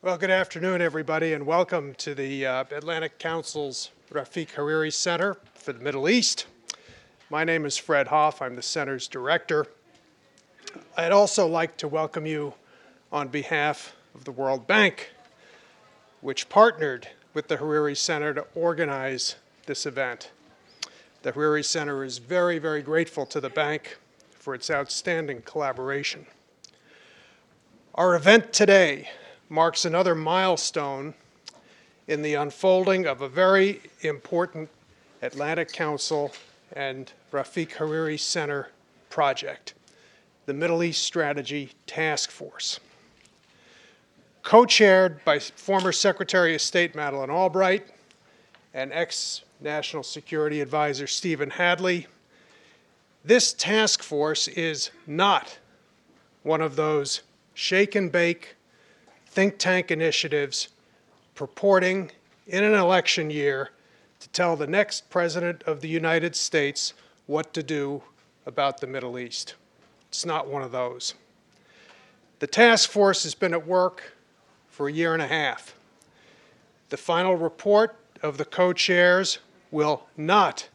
Well, good afternoon, everybody, and welcome to the uh, Atlantic Council's Rafik Hariri Center for the Middle East. My name is Fred Hof. I'm the center's director. I'd also like to welcome you on behalf of the World Bank, which partnered with the Hariri Center to organize this event. The Hariri Center is very, very grateful to the bank for its outstanding collaboration. Our event today marks another milestone in the unfolding of a very important Atlantic Council and Rafik Hariri Center project, the Middle East Strategy Task Force. Co chaired by former Secretary of State Madeleine Albright and ex National Security Advisor Stephen Hadley, this task force is not one of those shake and bake think tank initiatives purporting in an election year to tell the next president of the United States what to do about the Middle East. It's not one of those. The task force has been at work for a year and a half. The final report of the co chairs will not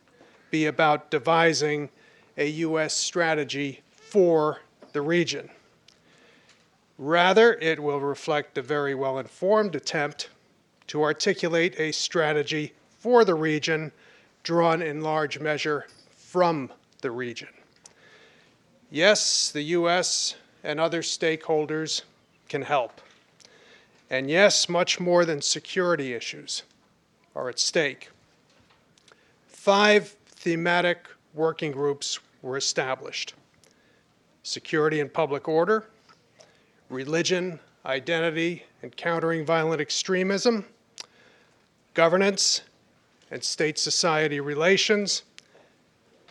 be about devising a U.S. strategy for the region. Rather, it will reflect a very well informed attempt to articulate a strategy for the region drawn in large measure from the region. Yes, the U.S. and other stakeholders can help. And yes, much more than security issues are at stake. Five thematic working groups were established security and public order, religion, identity, and countering violent extremism, governance and state society relations,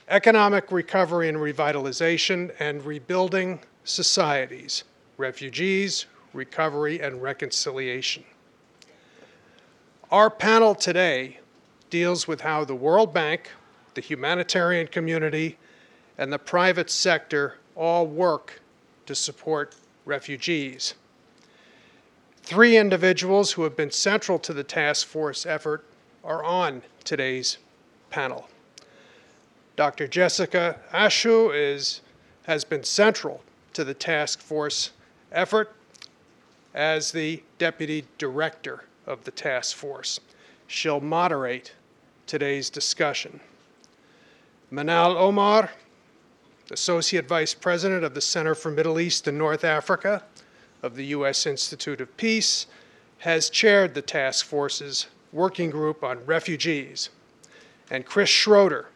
economic recovery and revitalization, and rebuilding societies, refugees, recovery, and reconciliation. Our panel today deals with how the World Bank, the humanitarian community, and the private sector all work to support refugees. Three individuals who have been central to the task force effort are on today's panel. Dr. Jessica Ashooh is, has been central to the task force effort as the deputy director of the task force. She'll moderate today's discussion. Manal Omar Associate Vice President of the Center for Middle East and North Africa of the U.S. Institute of Peace, has chaired the task force's working group on refugees. And Chris Schroeder,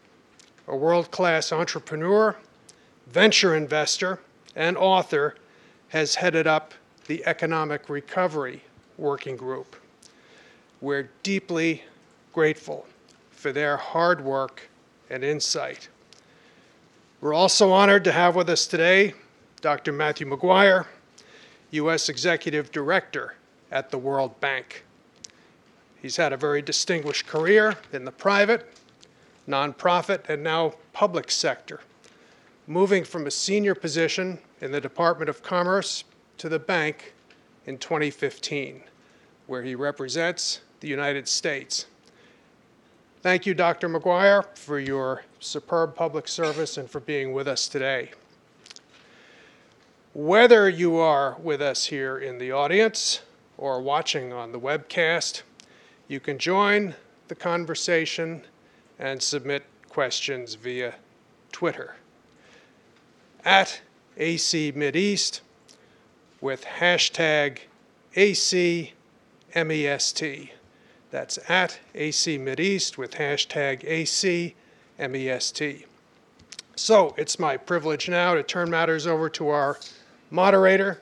a world class entrepreneur, venture investor, and author, has headed up the Economic Recovery Working Group. We're deeply grateful for their hard work and insight. We're also honored to have with us today Dr. Matthew McGuire, U.S. Executive Director at the World Bank. He's had a very distinguished career in the private, nonprofit, and now public sector, moving from a senior position in the Department of Commerce to the bank in 2015, where he represents the United States. Thank you, Dr. McGuire, for your superb public service and for being with us today. Whether you are with us here in the audience or watching on the webcast, you can join the conversation and submit questions via Twitter at AC Mideast with hashtag ACMEST. That's at AC Mideast with hashtag ACMEST. So it's my privilege now to turn matters over to our moderator,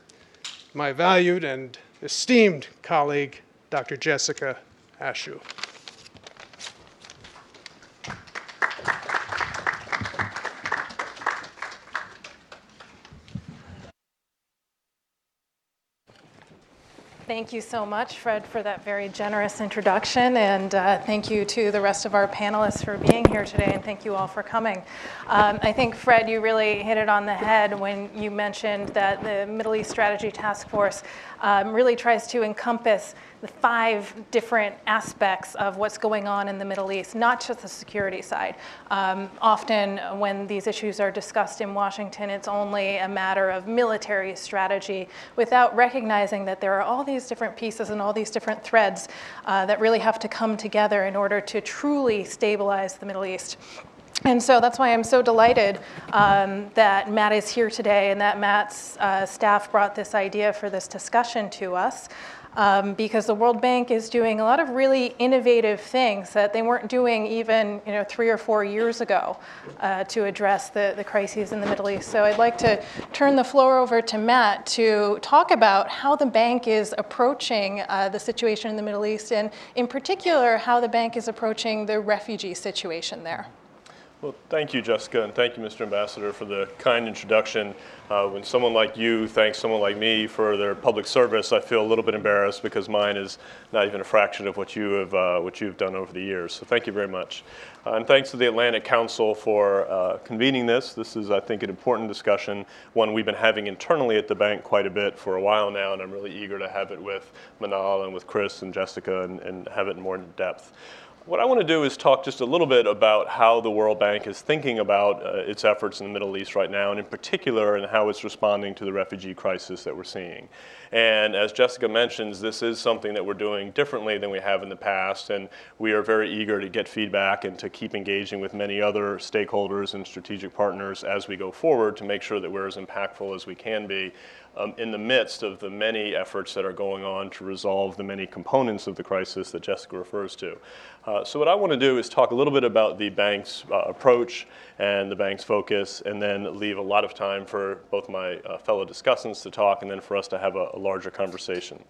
my valued and esteemed colleague, Dr. Jessica Ashooh. Thank you so much, Fred, for that very generous introduction. And uh, thank you to the rest of our panelists for being here today. And thank you all for coming. Um, I think, Fred, you really hit it on the head when you mentioned that the Middle East Strategy Task Force um, really tries to encompass the five different aspects of what's going on in the Middle East, not just the security side. Um, often, when these issues are discussed in Washington, it's only a matter of military strategy without recognizing that there are all these different pieces and all these different threads uh, that really have to come together in order to truly stabilize the Middle East. And so that's why I'm so delighted um, that Matt is here today and that Matt's uh, staff brought this idea for this discussion to us um, because the World Bank is doing a lot of really innovative things that they weren't doing even you know three or four years ago uh, to address the, the crises in the Middle East. So I'd like to turn the floor over to Matt to talk about how the bank is approaching uh, the situation in the Middle East and in particular how the bank is approaching the refugee situation there. Well, thank you, Jessica, and thank you, Mr. Ambassador, for the kind introduction. Uh, when someone like you thanks someone like me for their public service, I feel a little bit embarrassed because mine is not even a fraction of what you have uh, what you've done over the years. So thank you very much, uh, and thanks to the Atlantic Council for uh, convening this. This is, I think, an important discussion, one we've been having internally at the bank quite a bit for a while now, and I'm really eager to have it with Manal and with Chris and Jessica and, and have it more in depth. What I want to do is talk just a little bit about how the World Bank is thinking about uh, its efforts in the Middle East right now, and in particular, and how it's responding to the refugee crisis that we're seeing. And as Jessica mentions, this is something that we're doing differently than we have in the past, and we are very eager to get feedback and to keep engaging with many other stakeholders and strategic partners as we go forward to make sure that we're as impactful as we can be um, in the midst of the many efforts that are going on to resolve the many components of the crisis that Jessica refers to. Uh, so what I want to do is talk a little bit about the bank's uh, approach and the bank's focus, and then leave a lot of time for both my uh, fellow discussants to talk, and then for us to have a, a larger conversation.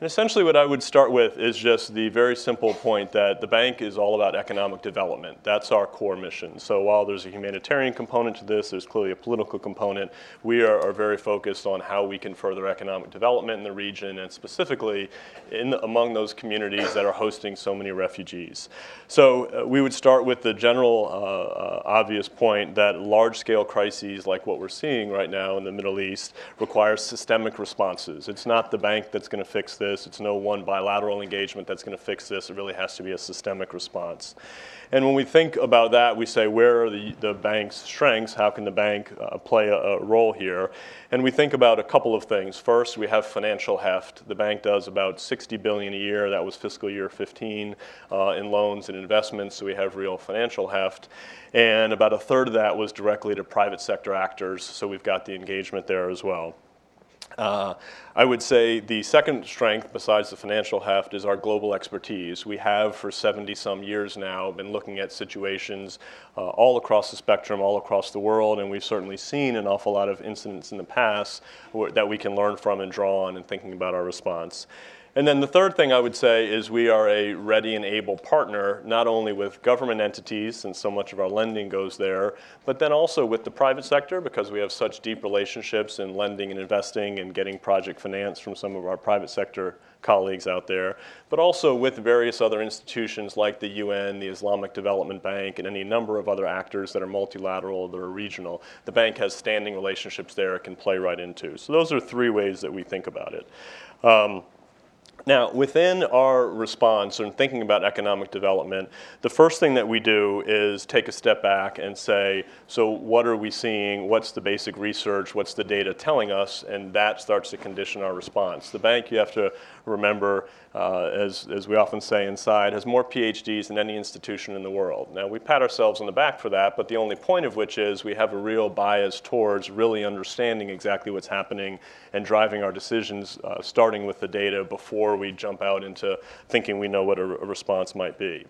And essentially, what I would start with is just the very simple point that the bank is all about economic development. That's our core mission. So while there's a humanitarian component to this, there's clearly a political component. We are, are very focused on how we can further economic development in the region, and specifically in the, among those communities that are hosting so many refugees. So uh, we would start with the general uh, uh, obvious point that large-scale crises like what we're seeing right now in the Middle East require systemic responses. It's not the bank that's going to fix this this. It's no one bilateral engagement that's going to fix this. It really has to be a systemic response. And when we think about that, we say, where are the, the bank's strengths? How can the bank uh, play a, a, role here? And we think about a couple of things. First, we have financial heft. The bank does about 60 billion a year. That was fiscal year 15 uh, in loans and investments. So we have real financial heft. And about a third of that was directly to private sector actors. So we've got the engagement there as well. Uh, I would say the second strength, besides the financial heft, is our global expertise. We have, for 70 some years now, been looking at situations uh, all across the spectrum, all across the world, and we've certainly seen an awful lot of incidents in the past that we can learn from and draw on in thinking about our response. And then the third thing I would say is we are a ready and able partner, not only with government entities, since so much of our lending goes there, but then also with the private sector, because we have such deep relationships in lending and investing and getting project finance from some of our private sector colleagues out there, but also with various other institutions like the UN, the Islamic Development Bank, and any number of other actors that are multilateral, that are regional. The bank has standing relationships there it can play right into. So those are three ways that we think about it. Um, now, within our response and thinking about economic development, the first thing that we do is take a step back and say, so what are we seeing? What's the basic research? What's the data telling us? And that starts to condition our response. The bank, you have to remember, uh, as, as we often say inside, has more PhDs than any institution in the world. Now, we pat ourselves on the back for that, but the only point of which is we have a real bias towards really understanding exactly what's happening and driving our decisions, uh, starting with the data before we jump out into thinking we know what a, a response might be.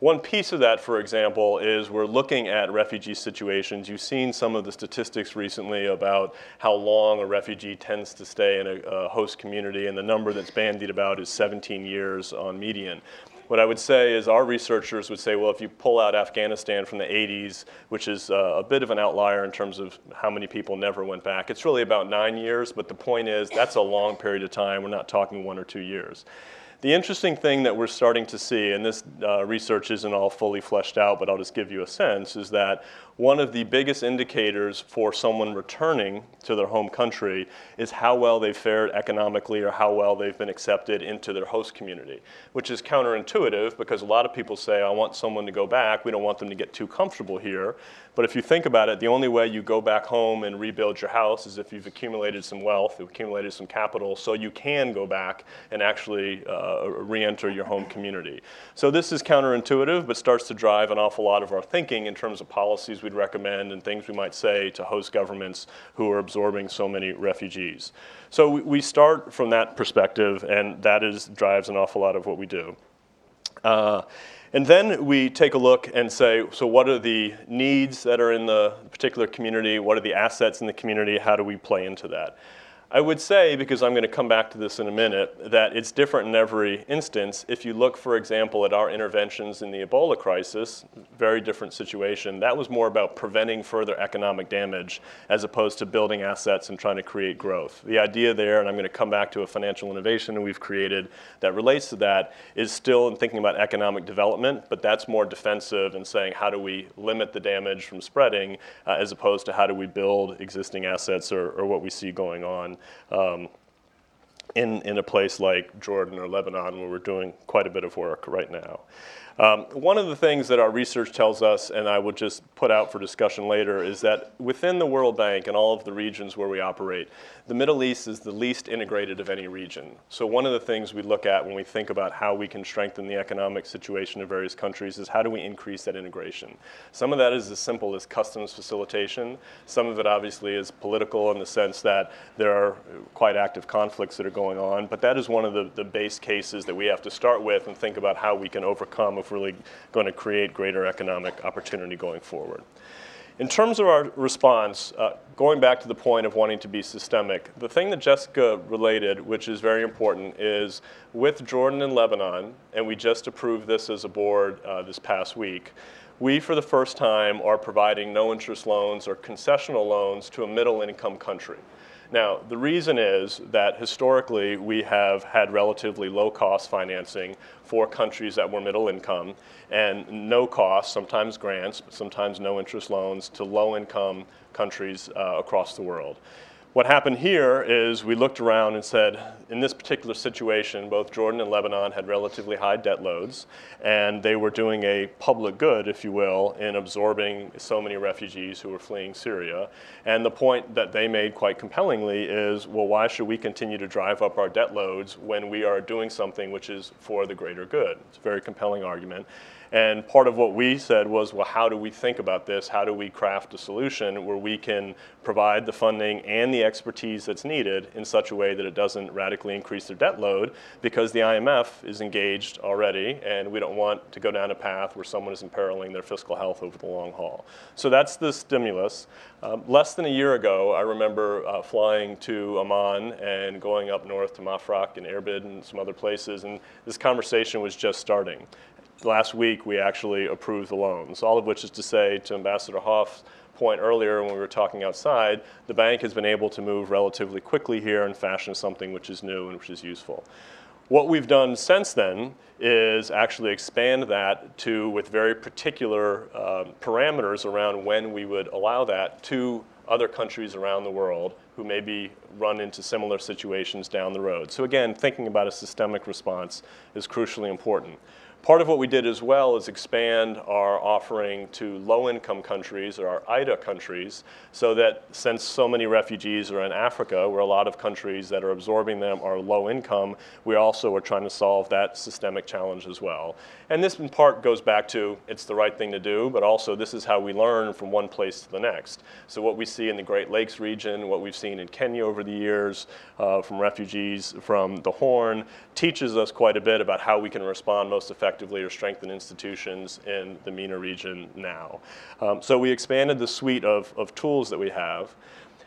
One piece of that, for example, is we're looking at refugee situations. You've seen some of the statistics recently about how long a refugee tends to stay in a, a host community, and the number that's bandied about is 17 years on median. What I would say is our researchers would say, well, if you pull out Afghanistan from the 80s, which is uh, a bit of an outlier in terms of how many people never went back, it's really about nine years, but the point is that's a long period of time. We're not talking one or two years. The interesting thing that we're starting to see, and this uh, research isn't all fully fleshed out, but I'll just give you a sense, is that one of the biggest indicators for someone returning to their home country is how well they've fared economically or how well they've been accepted into their host community, which is counterintuitive because a lot of people say, I want someone to go back. We don't want them to get too comfortable here. But if you think about it, the only way you go back home and rebuild your house is if you've accumulated some wealth, accumulated some capital, so you can go back and actually uh, re enter your home community. So this is counterintuitive, but starts to drive an awful lot of our thinking in terms of policies we'd recommend and things we might say to host governments who are absorbing so many refugees. So we start from that perspective, and that is, drives an awful lot of what we do. Uh, and then we take a look and say, so what are the needs that are in the particular community? What are the assets in the community? How do we play into that? I would say, because I'm going to come back to this in a minute, that it's different in every instance. If you look, for example, at our interventions in the Ebola crisis, very different situation. That was more about preventing further economic damage as opposed to building assets and trying to create growth. The idea there, and I'm going to come back to a financial innovation we've created that relates to that, is still in thinking about economic development, but that's more defensive and saying how do we limit the damage from spreading uh, as opposed to how do we build existing assets or, or what we see going on um, in, in a place like Jordan or Lebanon, where we're doing quite a bit of work right now. Um, one of the things that our research tells us, and I will just put out for discussion later, is that within the World Bank and all of the regions where we operate, the Middle East is the least integrated of any region. So one of the things we look at when we think about how we can strengthen the economic situation of various countries is how do we increase that integration. Some of that is as simple as customs facilitation. Some of it obviously is political in the sense that there are quite active conflicts that are going on, but that is one of the, the base cases that we have to start with and think about how we can overcome really going to create greater economic opportunity going forward. In terms of our response, uh, going back to the point of wanting to be systemic, the thing that Jessica related, which is very important, is with Jordan and Lebanon, and we just approved this as a board uh, this past week, we, for the first time, are providing no interest loans or concessional loans to a middle income country. Now, the reason is that historically we have had relatively low cost financing for countries that were middle income and no cost, sometimes grants, but sometimes no interest loans to low income countries uh, across the world. What happened here is we looked around and said, in this particular situation, both Jordan and Lebanon had relatively high debt loads, and they were doing a public good, if you will, in absorbing so many refugees who were fleeing Syria. And the point that they made quite compellingly is, well, why should we continue to drive up our debt loads when we are doing something which is for the greater good? It's a very compelling argument. And part of what we said was, well, how do we think about this? How do we craft a solution where we can provide the funding and the expertise that's needed in such a way that it doesn't radically increase their debt load because the IMF is engaged already and we don't want to go down a path where someone is imperiling their fiscal health over the long haul. So that's the stimulus. Um, less than a year ago, I remember uh, flying to Amman and going up north to Mafraq and Irbid and some other places, and this conversation was just starting last week we actually approved the loans, all of which is to say, to Ambassador Hof's point earlier when we were talking outside, the bank has been able to move relatively quickly here and fashion something which is new and which is useful. What we've done since then is actually expand that to, with very particular uh, parameters around when we would allow that to other countries around the world who maybe run into similar situations down the road. So again, thinking about a systemic response is crucially important. Part of what we did as well is expand our offering to low income countries or our IDA countries so that since so many refugees are in Africa, where a lot of countries that are absorbing them are low income, we also are trying to solve that systemic challenge as well. And this in part goes back to it's the right thing to do, but also this is how we learn from one place to the next. So what we see in the Great Lakes region, what we've seen in Kenya over the years uh, from refugees from the Horn, teaches us quite a bit about how we can respond most effectively or strengthen institutions in the MENA region now. Um, so we expanded the suite of, of tools that we have.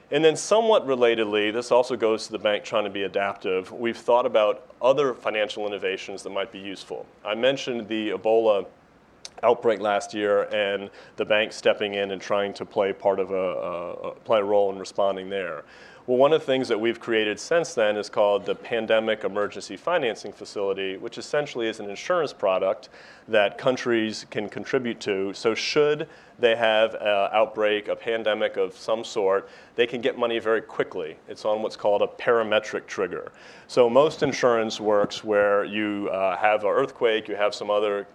And then, somewhat relatedly, this also goes to the bank trying to be adaptive. We've thought about other financial innovations that might be useful. I mentioned the Ebola outbreak last year and the bank stepping in and trying to play part of a, a, play a role in responding there. Well, one of the things that we've created since then is called the Pandemic Emergency Financing Facility, which essentially is an insurance product that countries can contribute to. So, should they have an outbreak, a pandemic of some sort, they can get money very quickly. It's on what's called a parametric trigger. So, most insurance works where you uh, have an earthquake, you have some other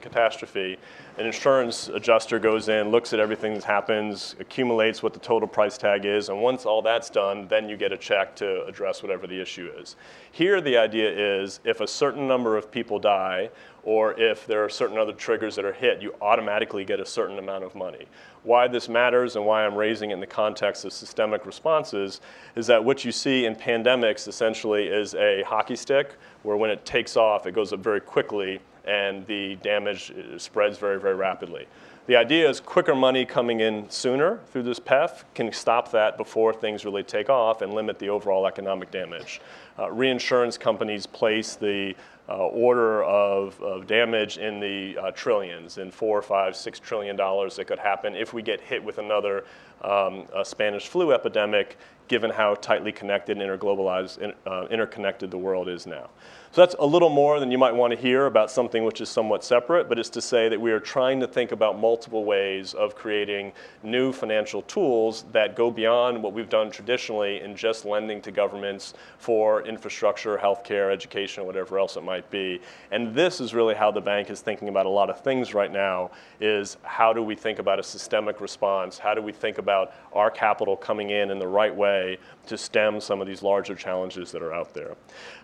catastrophe, an insurance adjuster goes in, looks at everything that happens, accumulates what the total price tag is, and once all that's done, then you get a check to address whatever the issue is. Here, the idea is if a certain number of people die, or if there are certain other triggers that are hit, you automatically get a certain amount of money. Why this matters and why I'm raising it in the context of systemic responses is that what you see in pandemics essentially is a hockey stick, where when it takes off, it goes up very quickly and the damage uh, spreads very, very rapidly. The idea is quicker money coming in sooner through this PEF can stop that before things really take off and limit the overall economic damage. Uh, reinsurance companies place the uh, order of, of, damage in the uh, trillions, in four, five, six trillion dollars that could happen if we get hit with another um, Spanish flu epidemic, given how tightly connected and interglobalized, in, uh, interconnected the world is now. So that's a little more than you might want to hear about something which is somewhat separate, but it's to say that we are trying to think about multiple ways of creating new financial tools that go beyond what we've done traditionally in just lending to governments for infrastructure, healthcare, education, whatever else it might be. And this is really how the bank is thinking about a lot of things right now is how do we think about a systemic response? How do we think about our capital coming in in the right way to stem some of these larger challenges that are out there?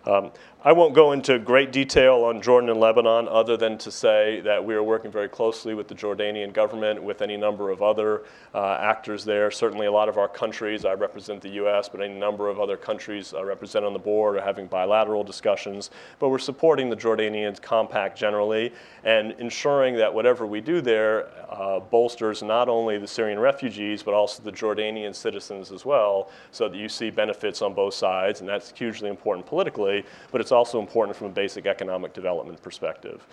Um, I won't go into great detail on Jordan and Lebanon other than to say that we are working very closely with the Jordanian government, with any number of other uh, actors there. Certainly, a lot of our countries, I represent the US, but any number of other countries I represent on the board are having bilateral discussions. But we're supporting the Jordanian compact generally and ensuring that whatever we do there uh, bolsters not only the Syrian refugees, but also the Jordanian citizens as well, so that you see benefits on both sides. And that's hugely important politically, but it's also important from a basic economic development perspective.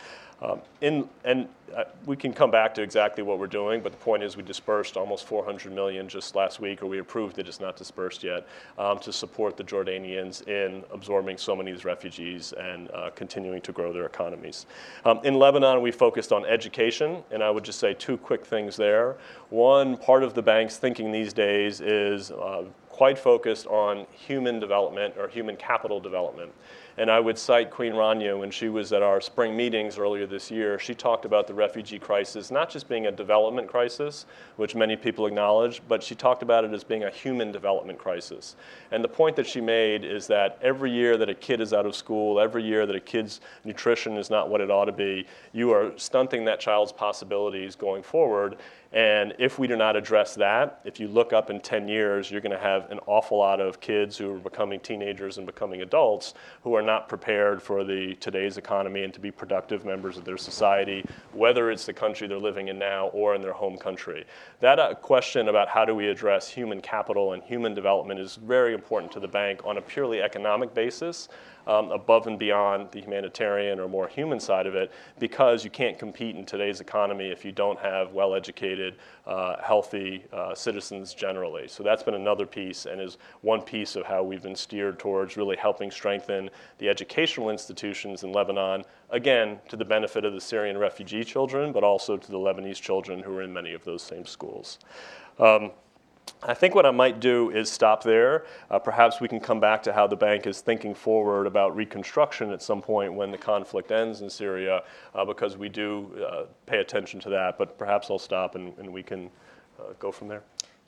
Um, in, and uh, we can come back to exactly what we're doing, but the point is we dispersed almost 400 million just last week, or we approved it, it's not dispersed yet, um, to support the Jordanians in absorbing so many of these refugees and uh, continuing to grow their economies. Um, in Lebanon, we focused on education, and I would just say two quick things there. One, part of the bank's thinking these days is uh, quite focused on human development or human capital development. And I would cite Queen Rania when she was at our spring meetings earlier this year. She talked about the refugee crisis not just being a development crisis, which many people acknowledge, but she talked about it as being a human development crisis. And the point that she made is that every year that a kid is out of school, every year that a kid's nutrition is not what it ought to be, you are stunting that child's possibilities going forward. And if we do not address that, if you look up in 10 years, you're going to have an awful lot of kids who are becoming teenagers and becoming adults who are not prepared for the today's economy and to be productive members of their society, whether it's the country they're living in now or in their home country. That uh, question about how do we address human capital and human development is very important to the bank on a purely economic basis um, above and beyond the humanitarian or more human side of it because you can't compete in today's economy if you don't have well educated, uh, healthy uh, citizens generally. So that's been another piece and is one piece of how we've been steered towards really helping strengthen the educational institutions in Lebanon, again, to the benefit of the Syrian refugee children, but also to the Lebanese children who are in many of those same schools. Um, I think what I might do is stop there. Uh, perhaps we can come back to how the bank is thinking forward about reconstruction at some point when the conflict ends in Syria, uh, because we do uh, pay attention to that. But perhaps I'll stop and, and we can uh, go from there.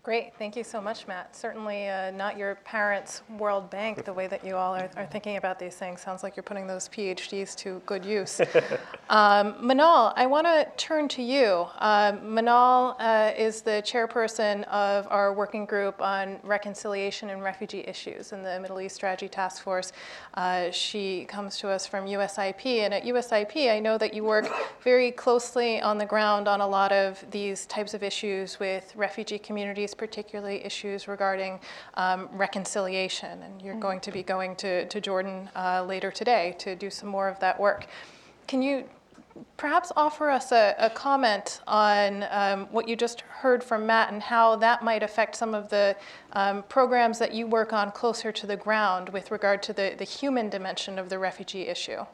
Great, thank you so much, Matt. Certainly uh, not your parents' World Bank, the way that you all are, are, thinking about these things. Sounds like you're putting those PhDs to good use. um, Manal, I want to turn to you. Uh, Manal uh, is the chairperson of our working group on reconciliation and refugee issues in the Middle East Strategy Task Force. Uh, she comes to us from USIP, and at USIP, I know that you work very closely on the ground on a lot of these types of issues with refugee communities particularly issues regarding um, reconciliation. And you're going to be going to, to Jordan uh, later today to do some more of that work. Can you perhaps offer us a, a comment on um, what you just heard from Matt and how that might affect some of the um, programs that you work on closer to the ground with regard to the, the human dimension of the refugee issue?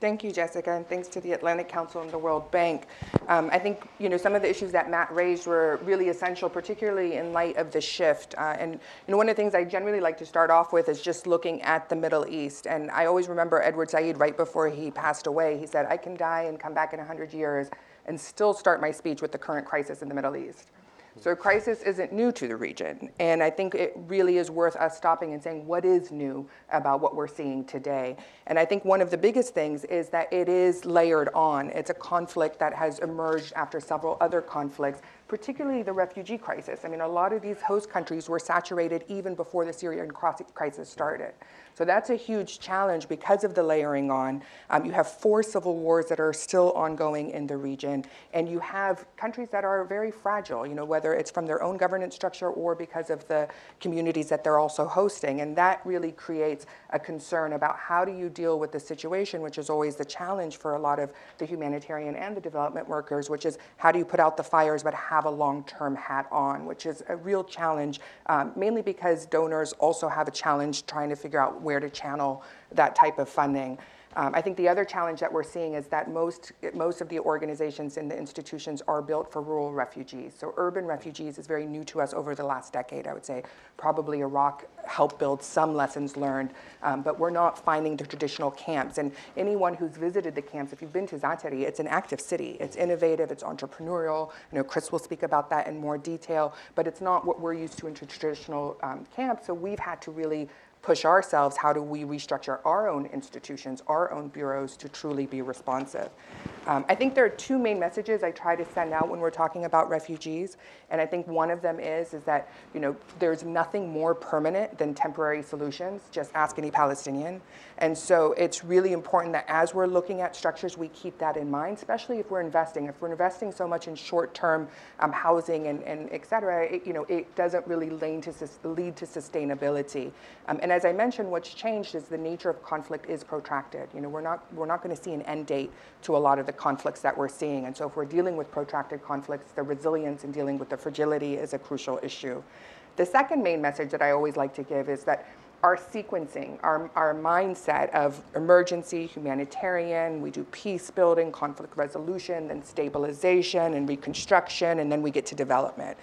Thank you, Jessica, and thanks to the Atlantic Council and the World Bank. Um, I think you know some of the issues that Matt raised were really essential, particularly in light of the shift. Uh, and you know, one of the things I generally like to start off with is just looking at the Middle East. And I always remember Edward Said right before he passed away. He said, "I can die and come back in 100 years and still start my speech with the current crisis in the Middle East." So crisis isn't new to the region, and I think it really is worth us stopping and saying what is new about what we're seeing today. And I think one of the biggest things is that it is layered on. It's a conflict that has emerged after several other conflicts, particularly the refugee crisis. I mean, a lot of these host countries were saturated even before the Syrian crisis started. So that's a huge challenge because of the layering on. Um, you have four civil wars that are still ongoing in the region, and you have countries that are very fragile, you know, whether it's from their own governance structure or because of the communities that they're also hosting. And that really creates a concern about how do you deal with the situation, which is always the challenge for a lot of the humanitarian and the development workers, which is how do you put out the fires but have a long term hat on, which is a real challenge, um, mainly because donors also have a challenge trying to figure out where to channel that type of funding. Um, I think the other challenge that we're seeing is that most, most of the organizations and the institutions are built for rural refugees. So urban refugees is very new to us over the last decade, I would say. Probably Iraq helped build some lessons learned, um, but we're not finding the traditional camps. And anyone who's visited the camps, if you've been to Zaatari, it's an active city. It's innovative, it's entrepreneurial. You know, Chris will speak about that in more detail, but it's not what we're used to in traditional um, camps. So we've had to really push ourselves how do we restructure our own institutions, our own bureaus to truly be responsive. Um, I think there are two main messages I try to send out when we're talking about refugees, and I think one of them is is that you know there's nothing more permanent than temporary solutions. Just ask any Palestinian, and so it's really important that as we're looking at structures, we keep that in mind, especially if we're investing. If we're investing so much in short-term um, housing and, and et cetera, it, you know it doesn't really lead to lead to sustainability. Um, and as I mentioned, what's changed is the nature of conflict is protracted. You know, we're not we're not going to see an end date to a lot of the conflicts that we're seeing. And so if we're dealing with protracted conflicts, the resilience in dealing with the fragility is a crucial issue. The second main message that I always like to give is that our sequencing, our, our mindset of emergency, humanitarian, we do peace building, conflict resolution, then stabilization and reconstruction, and then we get to development.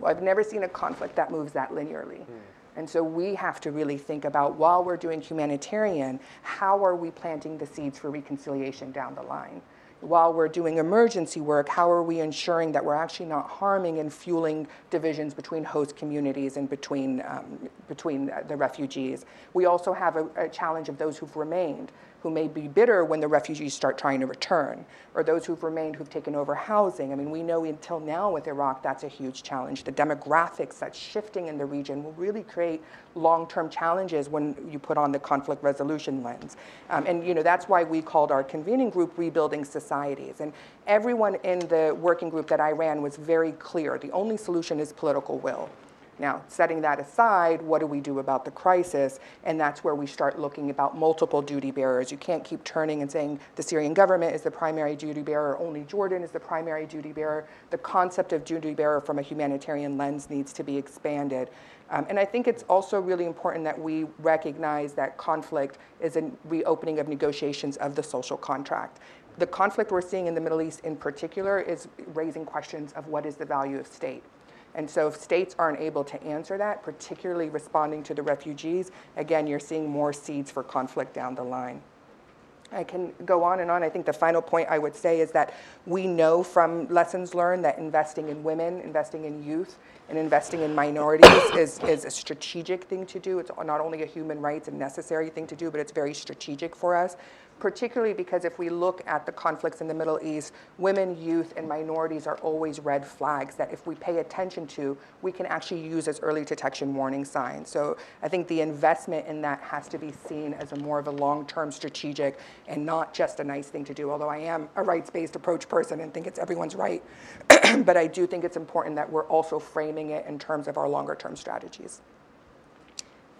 Well, I've never seen a conflict that moves that linearly. Mm. And so we have to really think about while we're doing humanitarian, how are we planting the seeds for reconciliation down the line? While we're doing emergency work, how are we ensuring that we're actually not harming and fueling divisions between host communities and between, um, between the refugees? We also have a, a challenge of those who've remained who may be bitter when the refugees start trying to return, or those who've remained who've taken over housing. I mean, we know until now with Iraq that's a huge challenge. The demographics that's shifting in the region will really create long-term challenges when you put on the conflict resolution lens. Um, and you know that's why we called our convening group Rebuilding Societies. And everyone in the working group that I ran was very clear. The only solution is political will. Now, setting that aside, what do we do about the crisis? And that's where we start looking about multiple duty bearers. You can't keep turning and saying the Syrian government is the primary duty bearer, only Jordan is the primary duty bearer. The concept of duty bearer from a humanitarian lens needs to be expanded. Um, and I think it's also really important that we recognize that conflict is a reopening of negotiations of the social contract. The conflict we're seeing in the Middle East in particular is raising questions of what is the value of state. And so if states aren't able to answer that, particularly responding to the refugees, again, you're seeing more seeds for conflict down the line. I can go on and on. I think the final point I would say is that we know from lessons learned that investing in women, investing in youth, and investing in minorities is, is a strategic thing to do. It's not only a human rights and necessary thing to do, but it's very strategic for us particularly because if we look at the conflicts in the Middle East, women, youth, and minorities are always red flags that if we pay attention to, we can actually use as early detection warning signs. So I think the investment in that has to be seen as a more of a long-term strategic and not just a nice thing to do, although I am a rights-based approach person and think it's everyone's right. but I do think it's important that we're also framing it in terms of our longer-term strategies.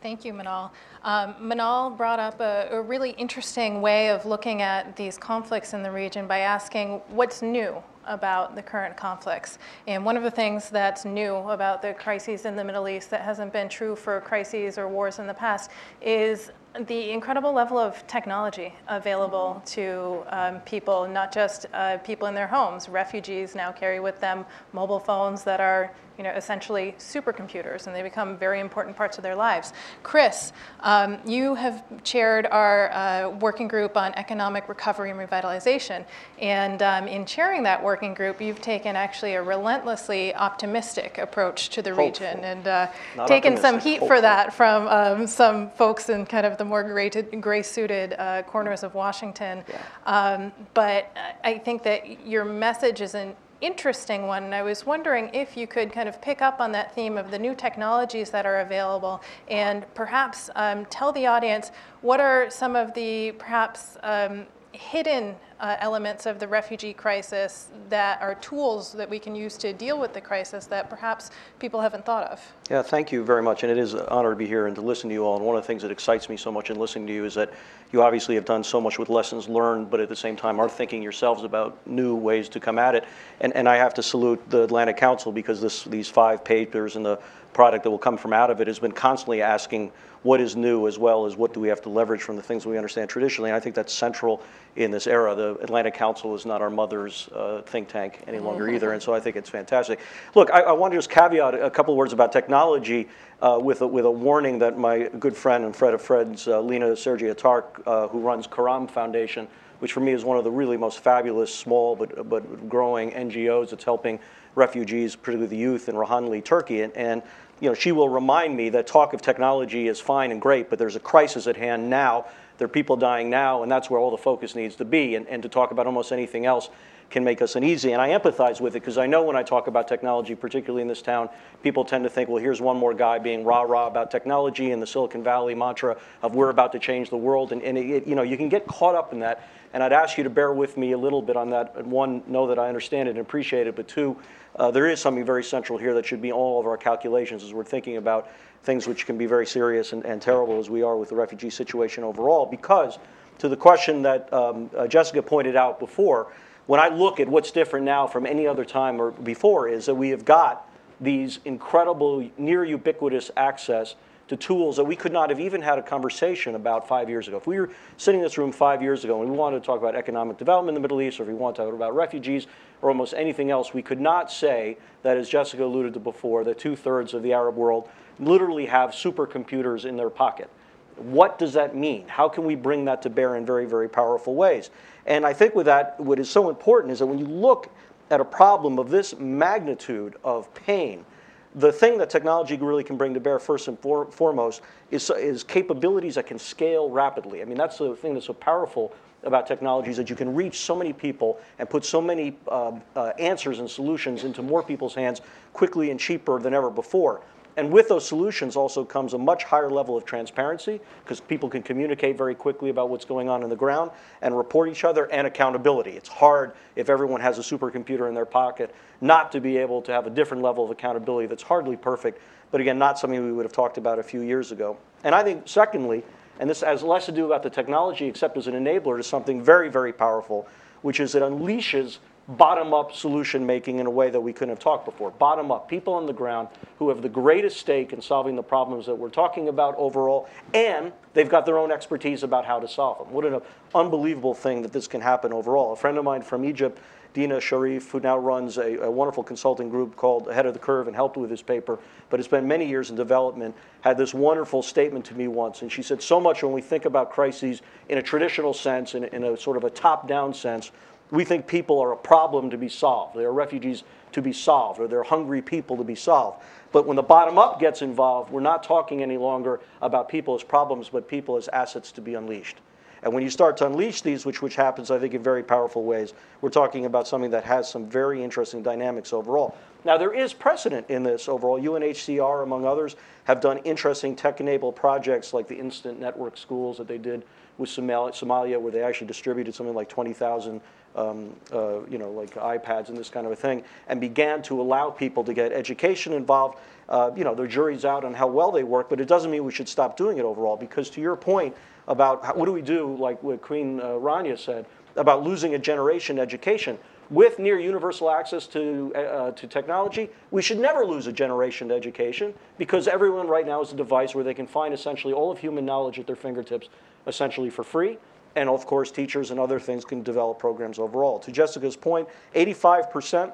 Thank you, Manal. Um, Manal brought up a, a, really interesting way of looking at these conflicts in the region by asking what's new about the current conflicts. And one of the things that's new about the crises in the Middle East that hasn't been true for crises or wars in the past is the incredible level of technology available to um, people, not just uh, people in their homes. Refugees now carry with them mobile phones that are you know, essentially supercomputers, and they become very important parts of their lives. Chris, um, you have chaired our uh, working group on economic recovery and revitalization, and um, in chairing that working group, you've taken actually a relentlessly optimistic approach to the Hopeful. region, and uh, taken some heat hopeful. for that from um, some folks in kind of the more gray-suited uh, corners of Washington. Um, but I think that your message is an interesting one. And I was wondering if you could kind of pick up on that theme of the new technologies that are available and perhaps um, tell the audience what are some of the perhaps um, hidden uh, elements of the refugee crisis that are tools that we can use to deal with the crisis that perhaps people haven't thought of. Yeah, thank you very much, and it is an honor to be here and to listen to you all. And one of the things that excites me so much in listening to you is that you obviously have done so much with lessons learned, but at the same time are thinking yourselves about new ways to come at it. And, and I have to salute the Atlantic Council because this, these five papers and the product that will come from out of it has been constantly asking what is new as well as what do we have to leverage from the things we understand traditionally. And I think that's central in this era. The Atlantic Council is not our mother's uh, think tank any longer either, and so I think it's fantastic. Look, I, I want to just caveat a couple words about technology uh, with, a, with a warning that my good friend and Fred of Fred's, uh, Lina Sergie Attar, uh, who runs Karam Foundation, which for me is one of the really most fabulous, small but, but growing NGOs that's helping refugees, particularly the youth in Reyhanli, Turkey. And, and you know, she will remind me that talk of technology is fine and great, but there's a crisis at hand now. There are people dying now, and that's where all the focus needs to be. And, and to talk about almost anything else can make us uneasy. And I empathize with it because I know when I talk about technology, particularly in this town, people tend to think, well, here's one more guy being rah rah about technology and the Silicon Valley mantra of we're about to change the world. And, and it, you know, you can get caught up in that. And I'd ask you to bear with me a little bit on that. One, know that I understand it and appreciate it. But two, uh, there is something very central here that should be all of our calculations as we're thinking about things which can be very serious and, and terrible as we are with the refugee situation overall. Because to the question that um, uh, Jessica pointed out before, when I look at what's different now from any other time or before, is that we have got these incredible, near ubiquitous access to tools that we could not have even had a conversation about five years ago. If we were sitting in this room five years ago and we wanted to talk about economic development in the Middle East, or if we wanted to talk about refugees, or almost anything else, we could not say that, as Jessica alluded to before, that two thirds of the Arab world literally have supercomputers in their pocket. What does that mean? How can we bring that to bear in very, very powerful ways? And I think with that, what is so important is that when you look at a problem of this magnitude of pain, the thing that technology really can bring to bear first and for, foremost is, is capabilities that can scale rapidly. I mean, that's the thing that's so powerful about technology is that you can reach so many people and put so many uh, uh, answers and solutions into more people's hands quickly and cheaper than ever before. And with those solutions also comes a much higher level of transparency because people can communicate very quickly about what's going on in the ground and report each other and accountability. It's hard if everyone has a supercomputer in their pocket not to be able to have a different level of accountability that's hardly perfect, but again, not something we would have talked about a few years ago. And I think, secondly, and this has less to do about the technology except as an enabler to something very, very powerful, which is it unleashes bottom up solution making in a way that we couldn't have talked before. Bottom up, people on the ground who have the greatest stake in solving the problems that we're talking about overall, and they've got their own expertise about how to solve them. What an unbelievable thing that this can happen overall. A friend of mine from Egypt, Dina Sherif, who now runs a, a wonderful consulting group called Ahead of the Curve and helped with this paper, but has spent many years in development, had this wonderful statement to me once. And she said, So much when we think about crises in a traditional sense, in, in a sort of a top down sense, we think people are a problem to be solved. They're refugees to be solved, or they're hungry people to be solved. But when the bottom up gets involved, we're not talking any longer about people as problems, but people as assets to be unleashed. And when you start to unleash these, which, which happens, I think, in very powerful ways, we're talking about something that has some very interesting dynamics overall. Now, there is precedent in this overall. UNHCR, among others, have done interesting tech enabled projects like the Instant Network Schools that they did with Somalia, where they actually distributed something like 20,000 um, uh, you know, like iPads and this kind of a thing, and began to allow people to get education involved. Uh, you know, the jury's out on how well they work, but it doesn't mean we should stop doing it overall. Because to your point about how, what do we do, like what Queen uh, Rania said, about losing a generation education, with near universal access to, uh, uh, to technology, we should never lose a generation to education because everyone right now is a device where they can find essentially all of human knowledge at their fingertips, essentially for free. And of course, teachers and other things can develop programs overall. To Jessica's point, 85%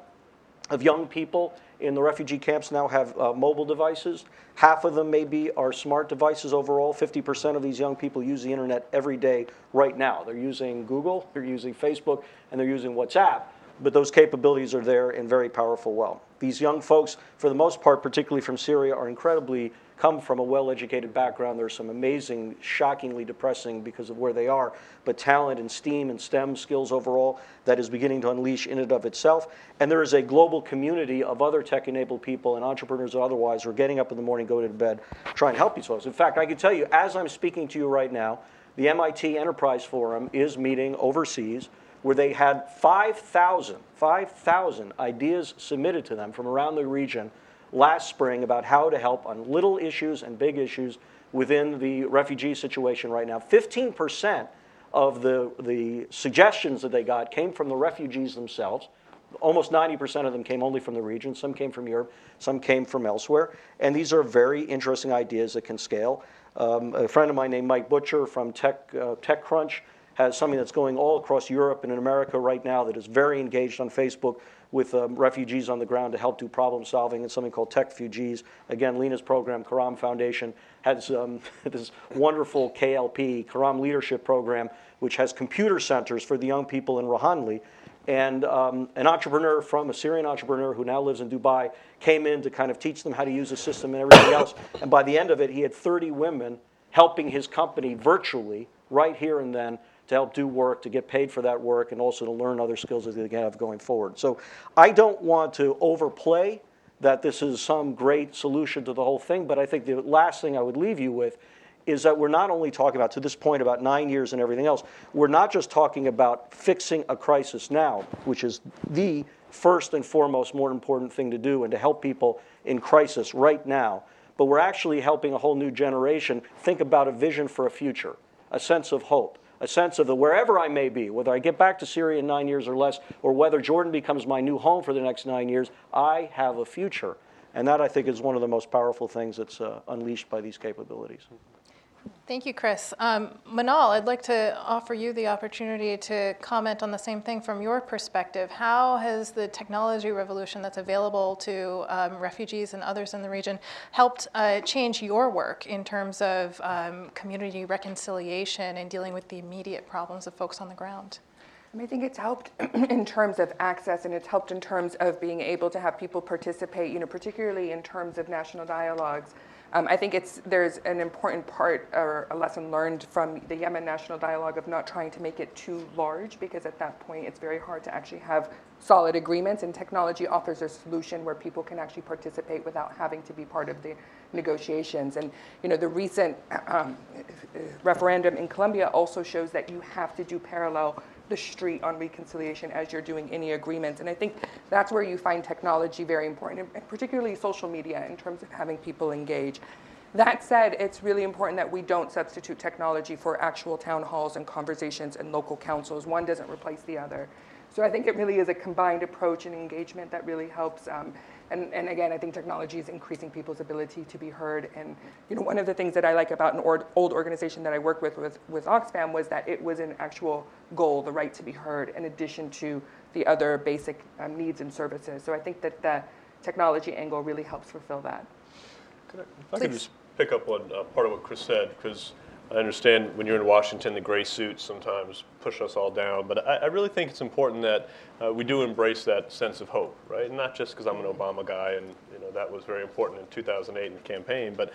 of young people in the refugee camps now have uh, mobile devices. Half of them maybe are smart devices overall. 50% of these young people use the internet every day right now. They're using Google, they're using Facebook, and they're using WhatsApp but those capabilities are there in very powerful well. These young folks, for the most part, particularly from Syria, are incredibly come from a well-educated background. There's some amazing, shockingly depressing because of where they are, but talent and STEAM and STEM skills overall that is beginning to unleash in and of itself. And there is a global community of other tech-enabled people and entrepreneurs or otherwise who are getting up in the morning, going to bed, trying to help these folks. In fact, I can tell you, as I'm speaking to you right now, the MIT Enterprise Forum is meeting overseas where they had 5,000, 5,000 ideas submitted to them from around the region last spring about how to help on little issues and big issues within the refugee situation right now. 15% of the, the suggestions that they got came from the refugees themselves. Almost 90% of them came only from the region. Some came from Europe, some came from elsewhere. And these are very interesting ideas that can scale. Um, a friend of mine named Mike Butcher from Tech, uh, TechCrunch has something that's going all across Europe and in America right now that is very engaged on Facebook with um, refugees on the ground to help do problem solving and something called Techfugees. Again, Lina's program, Karam Foundation, has um, this wonderful KLP, Karam Leadership Program, which has computer centers for the young people in Reyhanli. And um, an entrepreneur from a Syrian entrepreneur who now lives in Dubai came in to kind of teach them how to use the system and everything else. And by the end of it, he had 30 women helping his company virtually right here and then to help do work, to get paid for that work, and also to learn other skills that they can have going forward. So I don't want to overplay that this is some great solution to the whole thing, but I think the last thing I would leave you with is that we're not only talking about, to this point, about nine years and everything else, we're not just talking about fixing a crisis now, which is the first and foremost more important thing to do and to help people in crisis right now, but we're actually helping a whole new generation think about a vision for a future, a sense of hope a sense of the wherever I may be, whether I get back to Syria in nine years or less, or whether Jordan becomes my new home for the next nine years, I have a future. And that, I think, is one of the most powerful things that's uh, unleashed by these capabilities. Thank you, Chris. Um, Manal, I'd like to offer you the opportunity to comment on the same thing from your perspective. How has the technology revolution that's available to um, refugees and others in the region helped uh, change your work in terms of um, community reconciliation and dealing with the immediate problems of folks on the ground? I think it's helped in terms of access and it's helped in terms of being able to have people participate, you know, particularly in terms of national dialogues. Um, I think it's, there's an important part or a lesson learned from the Yemen National Dialogue of not trying to make it too large because at that point it's very hard to actually have solid agreements and technology offers a solution where people can actually participate without having to be part of the negotiations. And you know the recent um, referendum in Colombia also shows that you have to do parallel the street on reconciliation as you're doing any agreements. And I think that's where you find technology very important, and particularly social media in terms of having people engage. That said, it's really important that we don't substitute technology for actual town halls and conversations and local councils. One doesn't replace the other. So I think it really is a combined approach and engagement that really helps. Um, and, and again, I think technology is increasing people's ability to be heard. And you know, one of the things that I like about an or, old organization that I worked with, with with Oxfam was that it was an actual goal, the right to be heard, in addition to the other basic um, needs and services. So I think that the technology angle really helps fulfill that. Could I, if I could just pick up on uh, part of what Chris said, because I understand when you're in Washington, the gray suits sometimes push us all down, but I, I really think it's important that uh, we do embrace that sense of hope, right? Not just because I'm an Obama guy and you know that was very important in 2008 in the campaign, but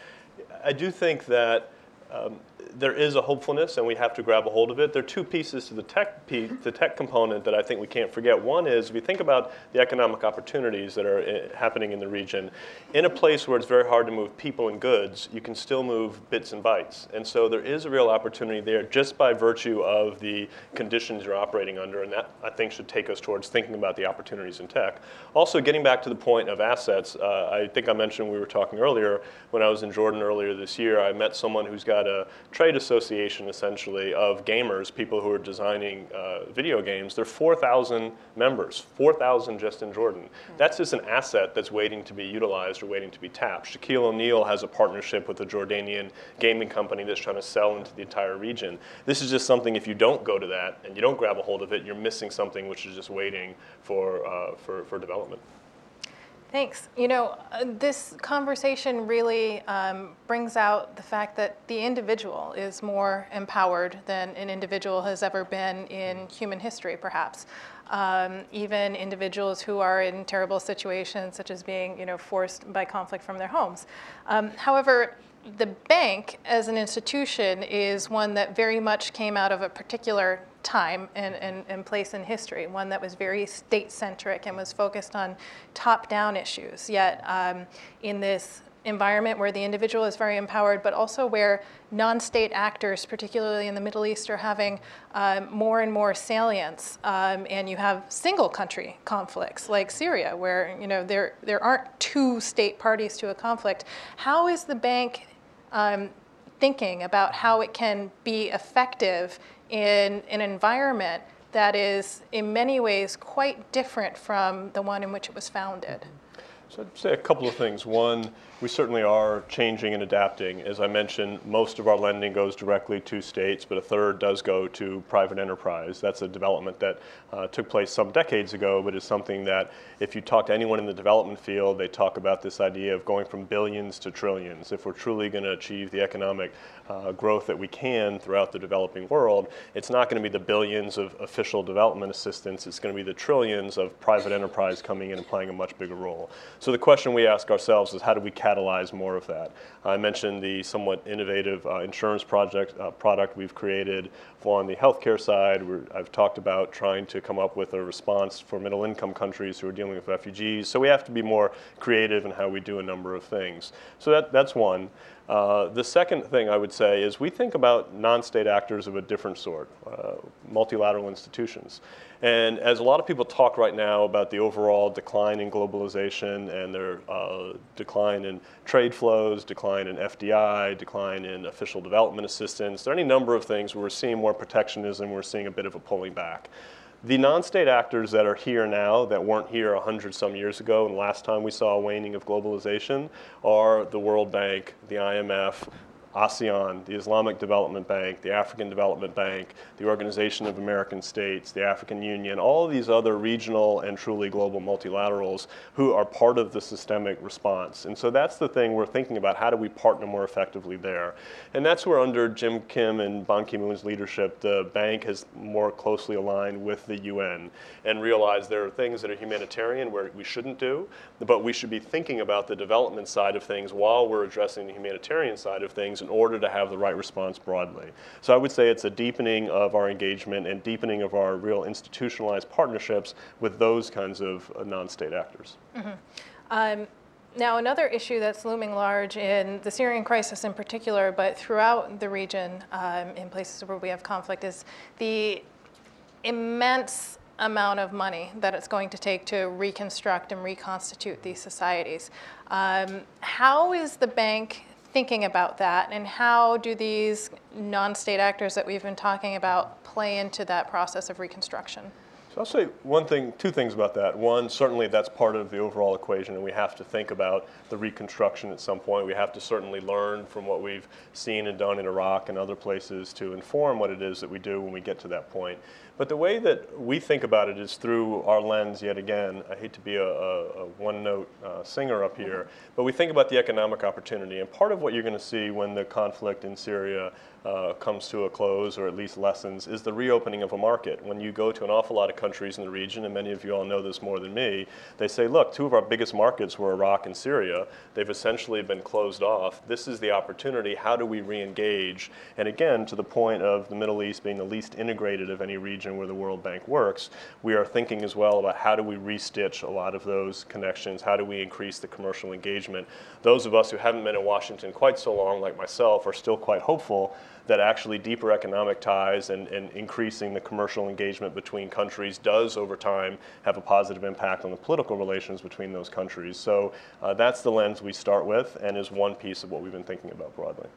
I do think that um, there is a hopefulness, and we have to grab a hold of it. There are two pieces to the tech, piece, the tech component that I think we can't forget. One is if you think about the economic opportunities that are uh, happening in the region, in a place where it's very hard to move people and goods, you can still move bits and bytes. And so there is a real opportunity there just by virtue of the conditions you're operating under, and that I think should take us towards thinking about the opportunities in tech. Also, getting back to the point of assets, uh, I think I mentioned we were talking earlier when I was in Jordan earlier this year. I met someone who's got a trade association essentially of gamers, people who are designing uh, video games. There are 4,000 members, 4,000 just in Jordan. That's just an asset that's waiting to be utilized or waiting to be tapped. Shaquille O'Neal has a partnership with a Jordanian gaming company that's trying to sell into the entire region. This is just something, if you don't go to that and you don't grab a hold of it, you're missing something which is just waiting for, uh, for, for development. Thanks. You know, uh, this conversation really um, brings out the fact that the individual is more empowered than an individual has ever been in human history, perhaps. Um, even individuals who are in terrible situations, such as being, you know, forced by conflict from their homes. Um, however, the bank as an institution is one that very much came out of a particular time and, and, and place in history, one that was very state centric and was focused on top down issues. Yet, um, in this environment where the individual is very empowered, but also where non state actors, particularly in the Middle East, are having um, more and more salience. Um, and you have single country conflicts like Syria, where you know, there, there aren't two state parties to a conflict. How is the bank um, thinking about how it can be effective in an environment that is in many ways quite different from the one in which it was founded. So I'd say a couple of things. One, we certainly are changing and adapting. As I mentioned, most of our lending goes directly to states, but a third does go to private enterprise. That's a development that uh, took place some decades ago, but is something that if you talk to anyone in the development field, they talk about this idea of going from billions to trillions. If we're truly going to achieve the economic uh, growth that we can throughout the developing world, it's not going to be the billions of official development assistance, it's going to be the trillions of private enterprise coming in and playing a much bigger role. So the question we ask ourselves is how do we catalyze more of that. I mentioned the somewhat innovative uh, insurance project uh, product we've created on the healthcare side. I've talked about trying to come up with a response for middle income countries who are dealing with refugees. So we have to be more creative in how we do a number of things. So that, that's one. Uh, the second thing I would say is we think about non-state actors of a different sort, uh, multilateral institutions. And as a lot of people talk right now about the overall decline in globalization and their uh, decline in trade flows, decline in FDI, decline in official development assistance, there are any number of things where we're seeing more protectionism, we're seeing a bit of a pulling back. The non-state actors that are here now that weren't here 100 some years ago and last time we saw a waning of globalization are the World Bank, the IMF, ASEAN, the Islamic Development Bank, the African Development Bank, the Organization of American States, the African Union, all of these other regional and truly global multilaterals who are part of the systemic response. And so that's the thing we're thinking about. How do we partner more effectively there? And that's where under Jim Kim and Ban Ki-moon's leadership, the bank has more closely aligned with the UN and realized there are things that are humanitarian where we shouldn't do, but we should be thinking about the development side of things while we're addressing the humanitarian side of things in order to have the right response broadly. So I would say it's a deepening of our engagement and deepening of our real institutionalized partnerships with those kinds of uh, non-state actors. Mm-hmm. Um, now, another issue that's looming large in the Syrian crisis in particular, but throughout the region um, in places where we have conflict, is the immense amount of money that it's going to take to reconstruct and reconstitute these societies. Um, how is the bank thinking about that, and how do these non-state actors that we've been talking about play into that process of reconstruction? So I'll say one thing, two things about that. One, certainly that's part of the overall equation, and we have to think about the reconstruction at some point. We have to certainly learn from what we've seen and done in Iraq and other places to inform what it is that we do when we get to that point. But the way that we think about it is through our lens, yet again. I hate to be a, a, a one note uh, singer up here, but we think about the economic opportunity. And part of what you're going to see when the conflict in Syria uh, comes to a close or at least lessens is the reopening of a market. When you go to an awful lot of countries in the region, and many of you all know this more than me, they say, look, two of our biggest markets were Iraq and Syria. They've essentially been closed off. This is the opportunity. How do we re-engage? And again, to the point of the Middle East being the least integrated of any region where the World Bank works, we are thinking as well about how do we restitch a lot of those connections? How do we increase the commercial engagement? Those of us who haven't been in Washington quite so long, like myself, are still quite hopeful that actually deeper economic ties and, and increasing the commercial engagement between countries does over time have a positive impact on the political relations between those countries. So uh, that's the lens we start with and is one piece of what we've been thinking about broadly.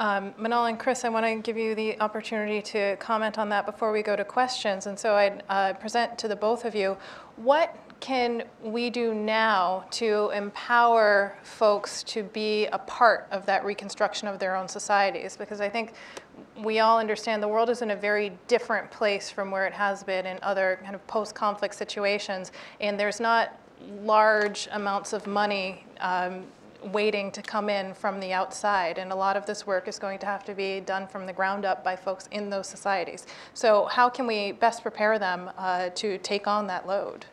Um, Manal and Chris, I want to give you the opportunity to comment on that before we go to questions. And so I'd uh, present to the both of you what can we do now to empower folks to be a part of that reconstruction of their own societies? Because I think we all understand the world is in a very different place from where it has been in other kind of post conflict situations. And there's not large amounts of money um, waiting to come in from the outside. And a lot of this work is going to have to be done from the ground up by folks in those societies. So, how can we best prepare them uh, to take on that load?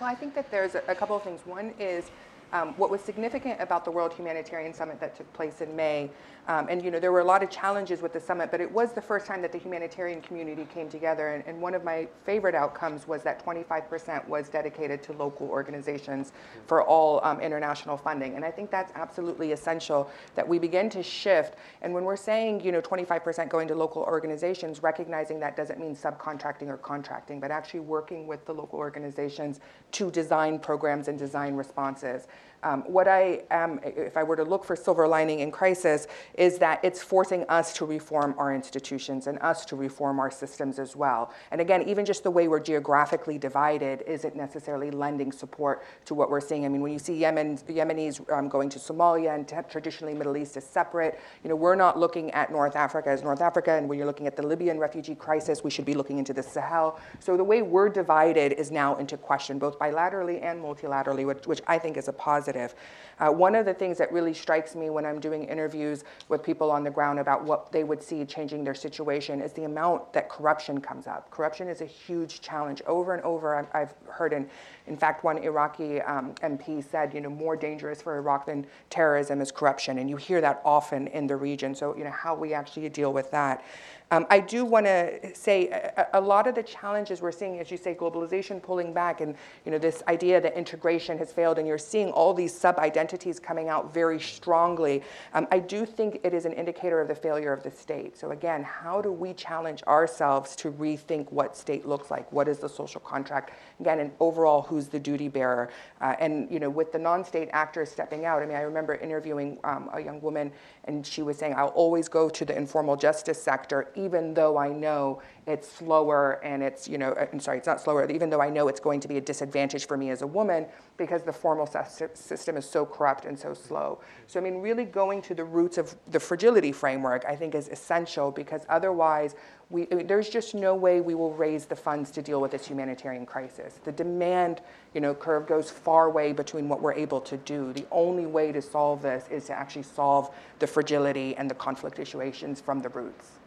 Well, I think that there's a, couple of things. One is um, what was significant about the World Humanitarian Summit that took place in May um, and you know, there were a lot of challenges with the summit, but it was the first time that the humanitarian community came together. And, and one of my favorite outcomes was that 25% was dedicated to local organizations for all um, international funding. And I think that's absolutely essential that we begin to shift. And when we're saying, you know, 25% going to local organizations, recognizing that doesn't mean subcontracting or contracting, but actually working with the local organizations to design programs and design responses. Um, what I am, if I were to look for silver lining in crisis, is that it's forcing us to reform our institutions and us to reform our systems as well. And again, even just the way we're geographically divided isn't necessarily lending support to what we're seeing. I mean, when you see Yemen, Yemenis um, going to Somalia and traditionally Middle East is separate, you know, we're not looking at North Africa as North Africa. And when you're looking at the Libyan refugee crisis, we should be looking into the Sahel. So the way we're divided is now into question, both bilaterally and multilaterally, which, which I think is a positive positive. Uh, one of the things that really strikes me when I'm doing interviews with people on the ground about what they would see changing their situation is the amount that corruption comes up. Corruption is a huge challenge. Over and over, I've heard, and in fact, one Iraqi um, MP said, you know, more dangerous for Iraq than terrorism is corruption, and you hear that often in the region. So, you know, how we actually deal with that. Um, I do want to say a, a, lot of the challenges we're seeing, as you say, globalization pulling back, and you know this idea that integration has failed, and you're seeing all these sub-identities coming out very strongly. Um, I do think it is an indicator of the failure of the state. So again, how do we challenge ourselves to rethink what state looks like? What is the social contract? Again, and overall, who's the duty bearer? Uh, and you know, with the non-state actors stepping out, I mean, I remember interviewing um, a young woman, and she was saying, "I'll always go to the informal justice sector." Even though I know it's slower and it's, you know, I'm sorry, it's not slower, even though I know it's going to be a disadvantage for me as a woman because the formal system is so corrupt and so slow. So, I mean, really going to the roots of the fragility framework, I think, is essential because otherwise, we, I mean, there's just no way we will raise the funds to deal with this humanitarian crisis. The demand, you know, curve goes far way between what we're able to do. The only way to solve this is to actually solve the fragility and the conflict situations from the roots.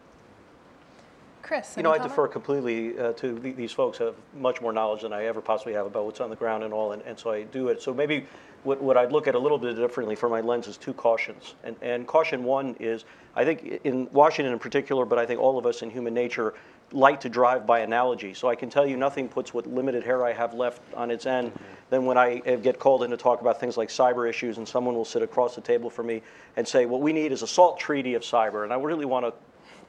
Chris, You know, I defer completely uh, to the- these folks have much more knowledge than I ever possibly have about what's on the ground and all, and, and so I do it. So maybe what, what I'd look at a little bit differently from my lens is two cautions. And, and caution one is, I think in Washington in particular, but I think all of us in human nature like to drive by analogy. So I can tell you nothing puts what limited hair I have left on its end than when I get called in to talk about things like cyber issues and someone will sit across the table from me and say, what we need is a SALT treaty of cyber. And I really want to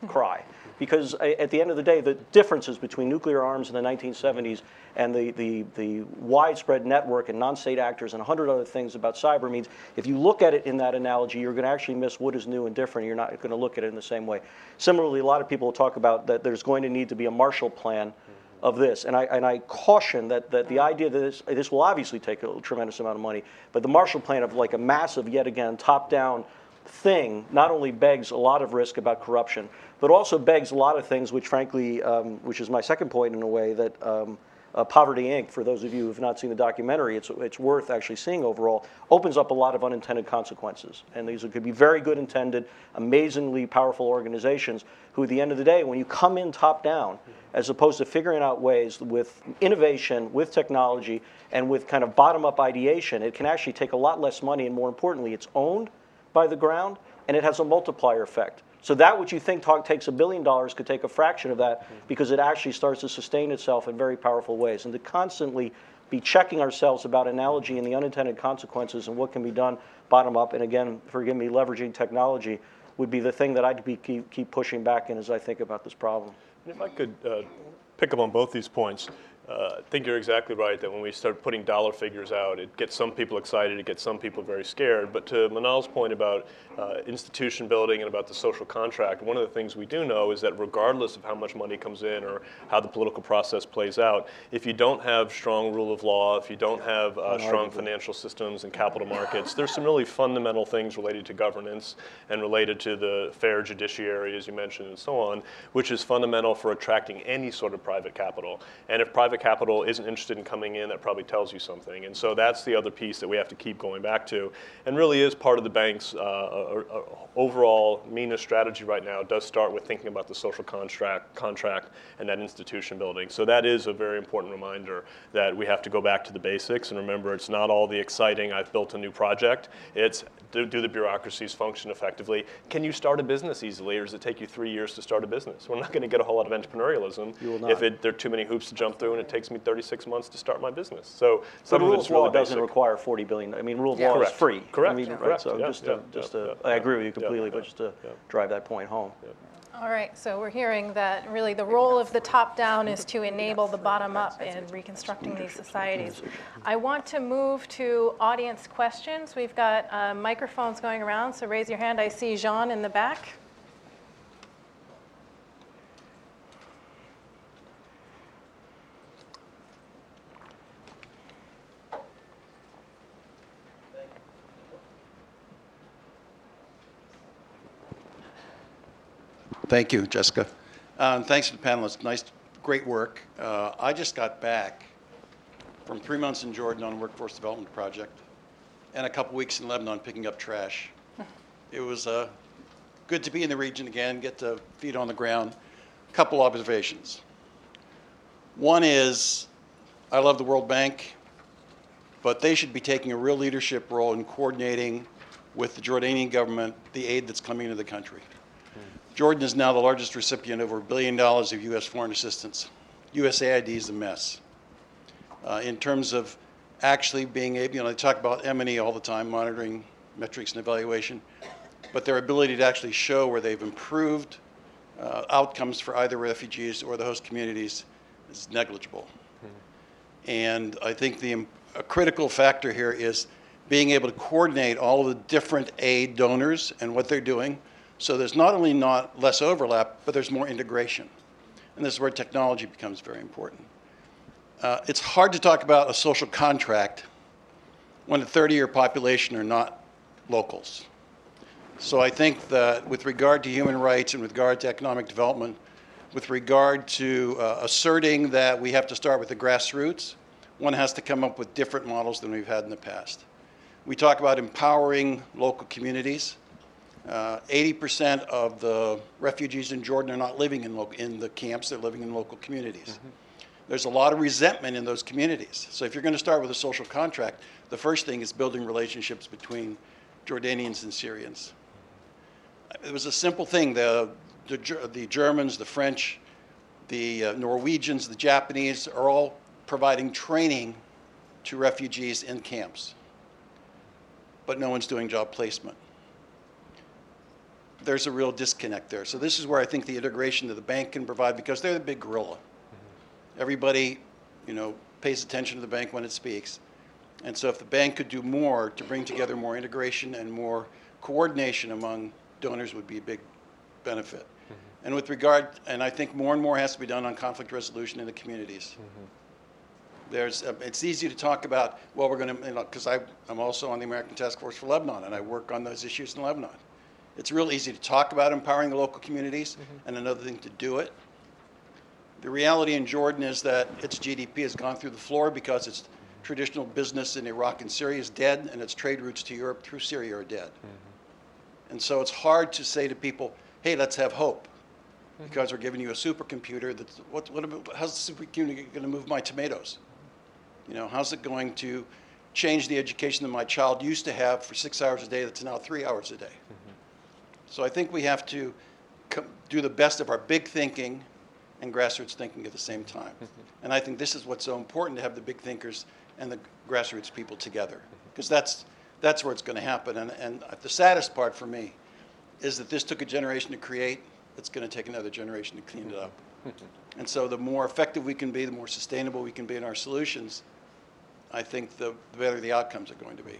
cry because uh, at the end of the day, the differences between nuclear arms in the 1970s and the, the, the widespread network and non-state actors and a hundred other things about cyber means if you look at it in that analogy, you're going to actually miss what is new and different. You're not going to look at it in the same way. Similarly, a lot of people talk about that there's going to need to be a Marshall Plan of this. And I, and I caution that, that the idea that this, this will obviously take a tremendous amount of money, but the Marshall Plan of like a massive, yet again, top-down thing not only begs a lot of risk about corruption, but also begs a lot of things which frankly, um, which is my second point in a way, that um, uh, Poverty Inc., for those of you who have not seen the documentary, it's, it's worth actually seeing overall, opens up a lot of unintended consequences. And these could be very good intended, amazingly powerful organizations who, at the end of the day, when you come in top down, as opposed to figuring out ways with innovation, with technology, and with kind of bottom up ideation, it can actually take a lot less money, and more importantly, it's owned by the ground and it has a multiplier effect. So that which you think talk, takes a billion dollars could take a fraction of that because it actually starts to sustain itself in very powerful ways. And to constantly be checking ourselves about analogy and the unintended consequences and what can be done bottom up, and again, forgive me, leveraging technology would be the thing that I'd be, keep, keep pushing back in as I think about this problem. And If I could uh, pick up on both these points, uh, I think you're exactly right that when we start putting dollar figures out, it gets some people excited, it gets some people very scared. But to Manal's point about uh, institution building and about the social contract, one of the things we do know is that regardless of how much money comes in or how the political process plays out, if you don't have strong rule of law, if you don't have uh, strong financial systems and capital markets, there's some really fundamental things related to governance and related to the fair judiciary, as you mentioned, and so on, which is fundamental for attracting any sort of private capital. And if private capital isn't interested in coming in, that probably tells you something. And so that's the other piece that we have to keep going back to, and really is part of the bank's uh, uh, uh, overall MENA strategy right now. Does start with thinking about the social contract, contract, and that institution building. So that is a very important reminder that we have to go back to the basics and remember it's not all the exciting. I've built a new project. It's do, do the bureaucracies function effectively? Can you start a business easily, or does it take you three years to start a business? We're not going to get a whole lot of entrepreneurialism if it, there are too many hoops to jump through, and it takes me 36 months to start my business. So But some of rule it's of law doesn't basic. require 40 billion. I mean, rule of Yeah. law is free. Correct. I mean, Yeah. right, Correct. so Yeah. just Yeah. to, just to. I agree with you completely, but just to drive that point home. All right, so we're hearing that really the role of the top-down is to enable the bottom-up in reconstructing these societies. I want to move to audience questions. We've got uh, microphones going around, so raise your hand. I see Jean in the back. Thank you, Jessica. And thanks to the panelists. Nice, great work. Uh, I just got back from three months in Jordan on a workforce development project and a couple weeks in Lebanon picking up trash. It was uh, good to be in the region again, get to feet on the ground. A Couple observations. One is, I love the World Bank, but they should be taking a real leadership role in coordinating with the Jordanian government the aid that's coming into the country. Jordan is now the largest recipient of over a billion dollars of U.S. foreign assistance. USAID is a mess. Uh, in terms of actually being able, you know, they talk about M&E all the time, monitoring metrics and evaluation, but their ability to actually show where they've improved uh, outcomes for either refugees or the host communities is negligible. And I think the a critical factor here is being able to coordinate all of the different aid donors and what they're doing. So there's not only not less overlap, but there's more integration. And this is where technology becomes very important. Uh, it's hard to talk about a social contract when the 30 year population are not locals. So I think that with regard to human rights and with regard to economic development, with regard to uh, asserting that we have to start with the grassroots, one has to come up with different models than we've had in the past. We talk about empowering local communities. Uh, 80% of the refugees in Jordan are not living in, in the camps, they're living in local communities. There's a lot of resentment in those communities. So if you're going to start with a social contract, the first thing is building relationships between Jordanians and Syrians. It was a simple thing. The, the, the Germans, the French, the uh, Norwegians, the Japanese are all providing training to refugees in camps. But no one's doing job placement. There's a real disconnect there. So this is where I think the integration that the bank can provide because they're the big gorilla. Mm-hmm. Everybody, you know, pays attention to the bank when it speaks. And so if the bank could do more to bring together more integration and more coordination among donors would be a big benefit. Mm-hmm. And with regard, and I think more and more has to be done on conflict resolution in the communities. Mm-hmm. There's, uh, it's easy to talk about, well, we're going to, you know, because I'm also on the American Task Force for Lebanon, and I work on those issues in Lebanon. It's real easy to talk about empowering the local communities, mm-hmm. and another thing to do it. The reality in Jordan is that its GDP has gone through the floor because its traditional business in Iraq and Syria is dead, and its trade routes to Europe through Syria are dead. Mm-hmm. And so it's hard to say to people, hey, let's have hope. Mm-hmm. Because we're giving you a supercomputer that's, what, what, about- how's the supercomputer going to move my tomatoes? You know, how's it going to change the education that my child used to have for six hours a day that's now three hours a day? So I think we have to co- do the best of our big thinking and grassroots thinking at the same time. Mm-hmm. And I think this is what's so important to have the big thinkers and the grassroots people together, mm-hmm. because that's, that's where it's going to happen. And, and the saddest part for me is that this took a generation to create, it's going to take another generation to clean it up. Mm-hmm. And so the more effective we can be, the more sustainable we can be in our solutions, I think the the better the outcomes are going to be.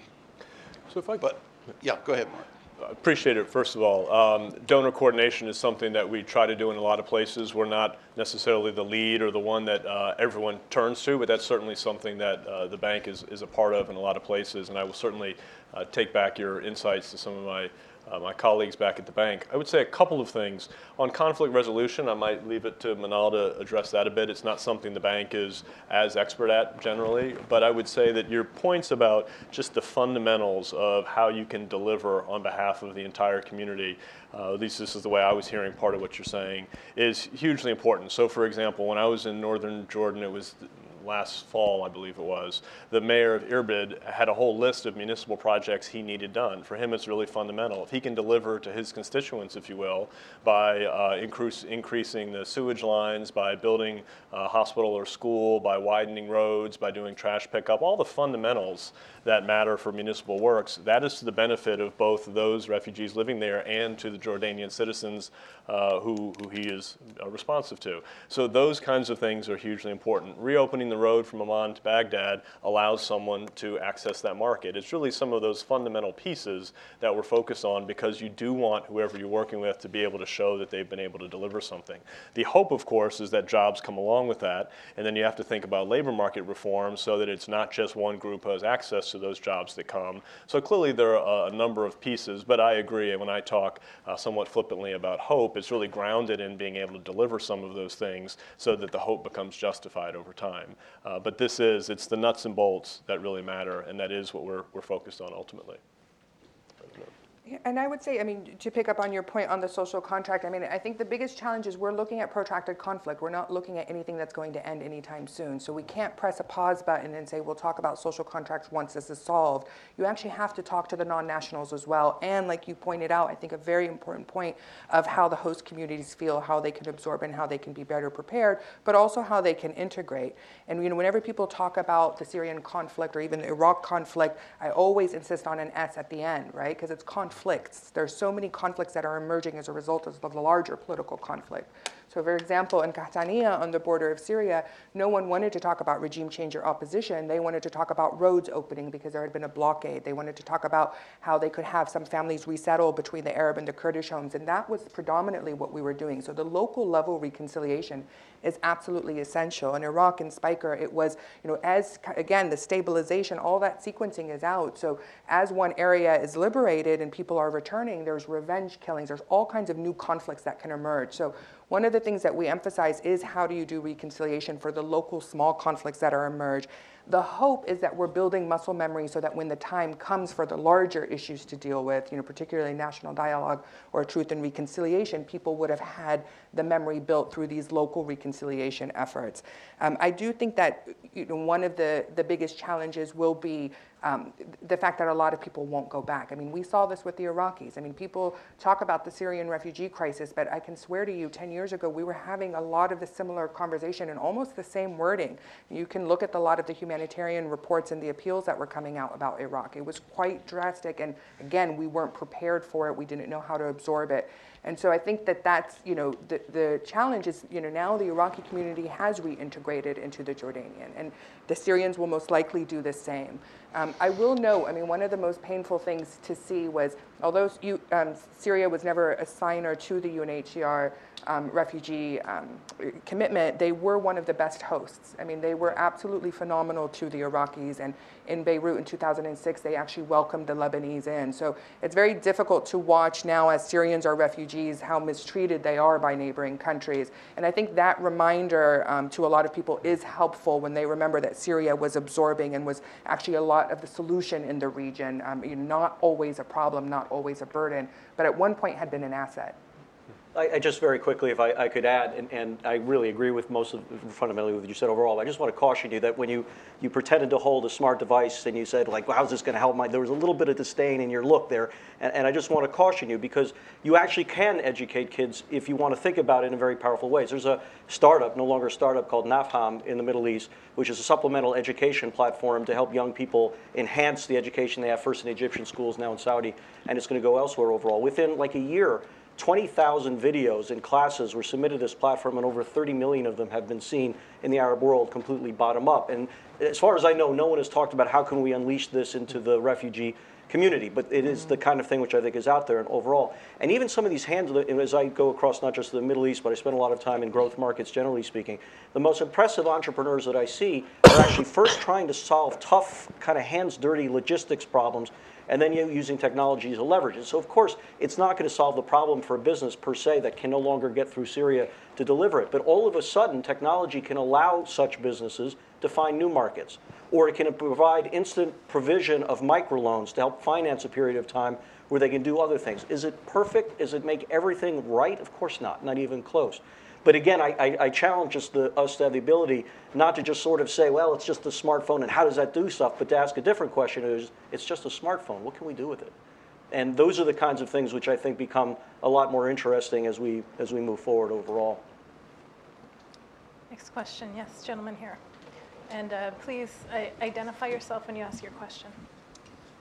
So if I But, yeah, go ahead, Mark. I Appreciate it, first of all. Um, Donor coordination is something that we try to do in a lot of places. We're not necessarily the lead or the one that uh, everyone turns to, but that's certainly something that uh, the bank is, is a part of in a lot of places. And I will certainly uh, take back your insights to some of my, uh, my colleagues back at the bank. I would say a couple of things. On conflict resolution, I might leave it to Manal to address that a bit. It's not something the bank is as expert at generally, but I would say that your points about just the fundamentals of how you can deliver on behalf of the entire community, uh, at least this is the way I was hearing part of what you're saying, is hugely important. So, for example, when I was in northern Jordan, it was last fall, I believe it was, the mayor of Irbid had a whole list of municipal projects he needed done. For him, it's really fundamental. If he can deliver to his constituents, if you will, by uh, increase, increasing the sewage lines, by building a hospital or school, by widening roads, by doing trash pickup, all the fundamentals that matter for municipal works, that is to the benefit of both those refugees living there and to the Jordanian citizens uh, who, who he is uh, responsive to. So those kinds of things are hugely important. Reopening the road from Amman to Baghdad allows someone to access that market. It's really some of those fundamental pieces that we're focused on because you do want whoever you're working with to be able to show that they've been able to deliver something. The hope, of course, is that jobs come along with that, and then you have to think about labor market reform so that it's not just one group who has access to those jobs that come. So clearly there are a number of pieces, but I agree, when I talk uh, somewhat flippantly about hope, it's really grounded in being able to deliver some of those things so that the hope becomes justified over time. Uh, but this is, it's the nuts and bolts that really matter, and that is what we're, we're focused on ultimately. And I would say, I mean, to pick up on your point on the social contract, I mean, I think the biggest challenge is we're looking at protracted conflict. We're not looking at anything that's going to end anytime soon. So we can't press a pause button and say, we'll talk about social contracts once this is solved. You actually have to talk to the non-nationals as well. And like you pointed out, I think a very important point of how the host communities feel, how they can absorb and how they can be better prepared, but also how they can integrate. And you know, whenever people talk about the Syrian conflict or even the Iraq conflict, I always insist on an S at the end, right? Because it's conflicts. There's so many conflicts that are emerging as a result of the larger political conflict. So, for example, in Qahtaniya on the border of Syria, no one wanted to talk about regime change or opposition. They wanted to talk about roads opening because there had been a blockade. They wanted to talk about how they could have some families resettle between the Arab and the Kurdish homes. And that was predominantly what we were doing. So, the local level reconciliation is absolutely essential. In Iraq and Speicher, it was, you know, as again, the stabilization, all that sequencing is out. So, as one area is liberated and people are returning, there's revenge killings, there's all kinds of new conflicts that can emerge. So, one of the things that we emphasize is how do you do reconciliation for the local small conflicts that are emerge. The hope is that we're building muscle memory so that when the time comes for the larger issues to deal with, you know, particularly national dialogue or truth and reconciliation, people would have had the memory built through these local reconciliation efforts. Um, I do think that you know, one of the, the biggest challenges will be um, the fact that a lot of people won't go back. I mean, we saw this with the Iraqis. I mean, people talk about the Syrian refugee crisis, but I can swear to you, 10 years ago, we were having a lot of the similar conversation and almost the same wording. You can look at a lot of the humanitarian reports and the appeals that were coming out about Iraq. It was quite drastic, and again, we weren't prepared for it. We didn't know how to absorb it. And so I think that that's, you know, the, the challenge is, you know, now the Iraqi community has reintegrated into the Jordanian, and the Syrians will most likely do the same. Um, I will note, I mean, one of the most painful things to see was, although you, um, Syria was never a signer to the UNHCR, um, refugee um, commitment, they were one of the best hosts. I mean, they were absolutely phenomenal to the Iraqis. And in Beirut in 2006, they actually welcomed the Lebanese in. So it's very difficult to watch now as Syrians are refugees how mistreated they are by neighboring countries. And I think that reminder um, to a lot of people is helpful when they remember that Syria was absorbing and was actually a lot of the solution in the region. Um, not always a problem, not always a burden, but at one point had been an asset. I, I just very quickly, if I, I could add, and, and I really agree with most of fundamentally what you said overall. I just want to caution you that when you, you pretended to hold a smart device and you said like, well, how's this going to help my? There was a little bit of disdain in your look there, and, and I just want to caution you because you actually can educate kids if you want to think about it in very powerful ways. There's a startup, no longer a startup, called Nafham in the Middle East, which is a supplemental education platform to help young people enhance the education they have first in Egyptian schools, now in Saudi, and it's going to go elsewhere overall. Within like a year 20,000 videos and classes were submitted to this platform, and over 30 million of them have been seen in the Arab world completely bottom up. And as far as I know, no one has talked about how can we unleash this into the refugee community, but it is the kind of thing which I think is out there and overall. And even some of these hands, as I go across not just the Middle East, but I spend a lot of time in growth markets generally speaking, the most impressive entrepreneurs that I see are actually first trying to solve tough, kind of hands dirty logistics problems and then you using technology to leverage it. So of course, it's not going to solve the problem for a business per se that can no longer get through Syria to deliver it. But all of a sudden, technology can allow such businesses to find new markets, or it can provide instant provision of microloans to help finance a period of time where they can do other things. Is it perfect? Does it make everything right? Of course not, not even close. But again, I, I, I challenge us, the, us to have the ability not to just sort of say, well, it's just a smartphone and how does that do stuff, but to ask a different question is, it's just a smartphone. What can we do with it? And those are the kinds of things which I think become a lot more interesting as we, as we move forward overall. Next question. Yes, gentleman here. And uh, please identify yourself when you ask your question.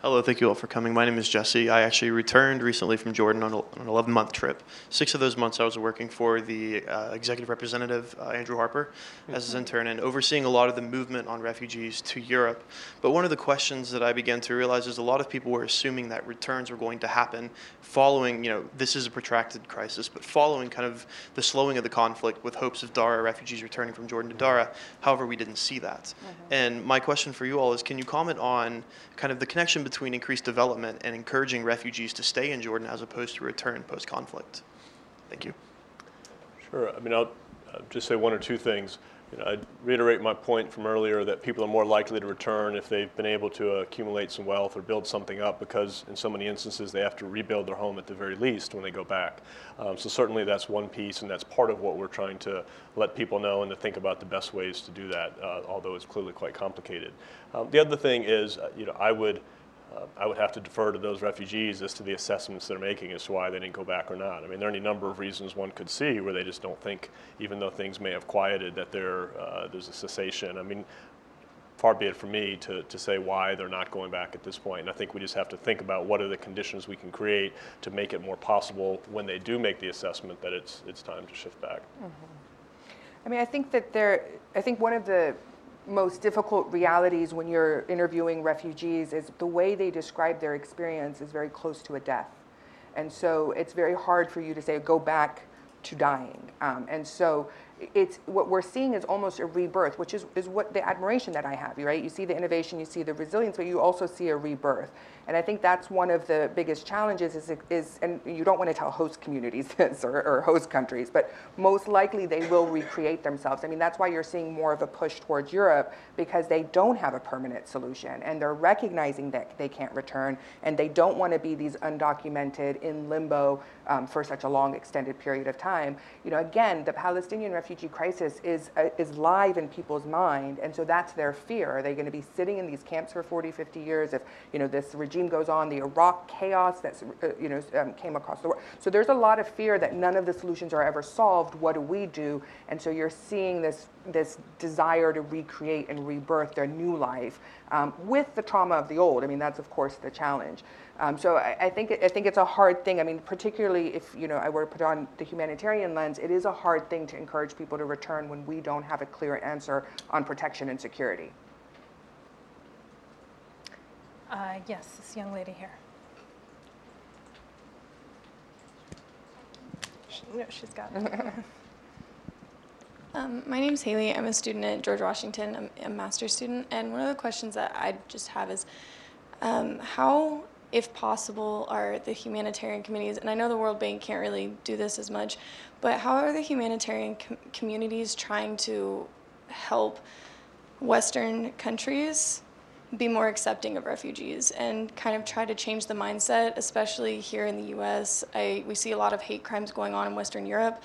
Hello, thank you all for coming. My name is Jesse. I actually returned recently from Jordan on an 11 month trip. Six of those months I was working for the uh, executive representative, uh, Andrew Harper, as his intern, and overseeing a lot of the movement on refugees to Europe. But one of the questions that I began to realize is a lot of people were assuming that returns were going to happen following, you know, this is a protracted crisis, but following kind of the slowing of the conflict with hopes of Dara refugees returning from Jordan to Dara. However, we didn't see that. Mm-hmm. And my question for you all is can you comment on kind of the connection between increased development and encouraging refugees to stay in Jordan as opposed to return post conflict? Thank you. Sure. I mean, I'll just say one or two things. You know, I'd reiterate my point from earlier that people are more likely to return if they've been able to accumulate some wealth or build something up because in so many instances they have to rebuild their home at the very least when they go back. Um, so certainly that's one piece and that's part of what we're trying to let people know and to think about the best ways to do that, uh, although it's clearly quite complicated. Um, the other thing is, uh, you know, I would uh, I would have to defer to those refugees as to the assessments they're making as to why they didn't go back or not. I mean, there are any number of reasons one could see where they just don't think, even though things may have quieted, that uh, there's a cessation. I mean, far be it from me to, to say why they're not going back at this point. And I think we just have to think about what are the conditions we can create to make it more possible when they do make the assessment that it's, it's time to shift back. Mm-hmm. I mean, I think that there, I think one of the most difficult realities when you're interviewing refugees is the way they describe their experience is very close to a death. And so it's very hard for you to say, go back to dying. Um, and so it's what we're seeing is almost a rebirth, which is, is what the admiration that I have, right? You see the innovation, you see the resilience, but you also see a rebirth. And I think that's one of the biggest challenges is, is and you don't want to tell host communities this or, or host countries, but most likely they will recreate themselves. I mean, that's why you're seeing more of a push towards Europe because they don't have a permanent solution and they're recognizing that they can't return and they don't want to be these undocumented in limbo um, for such a long extended period of time. You know, again, the Palestinian refugee crisis is, uh, is live in people's mind and so that's their fear. Are they going to be sitting in these camps for 40, 50 years if, you know, this regime goes on, the Iraq chaos that uh, you know um, came across the world. So there's a lot of fear that none of the solutions are ever solved. What do we do? And so you're seeing this this desire to recreate and rebirth their new life um, with the trauma of the old. I mean, that's of course the challenge. Um, so I, I, think I think it's a hard thing. I mean, particularly if you know I were to put on the humanitarian lens, it is a hard thing to encourage people to return when we don't have a clear answer on protection and security. Uh, yes, this young lady here. no, she's got it. Um, my name's Haley. I'm a student at George Washington. I'm a master's student. And one of the questions that I just have is um, how, if possible, are the humanitarian communities, and I know the World Bank can't really do this as much, but how are the humanitarian com- communities trying to help Western countries be more accepting of refugees and kind of try to change the mindset, especially here in the US? I, we see a lot of hate crimes going on in Western Europe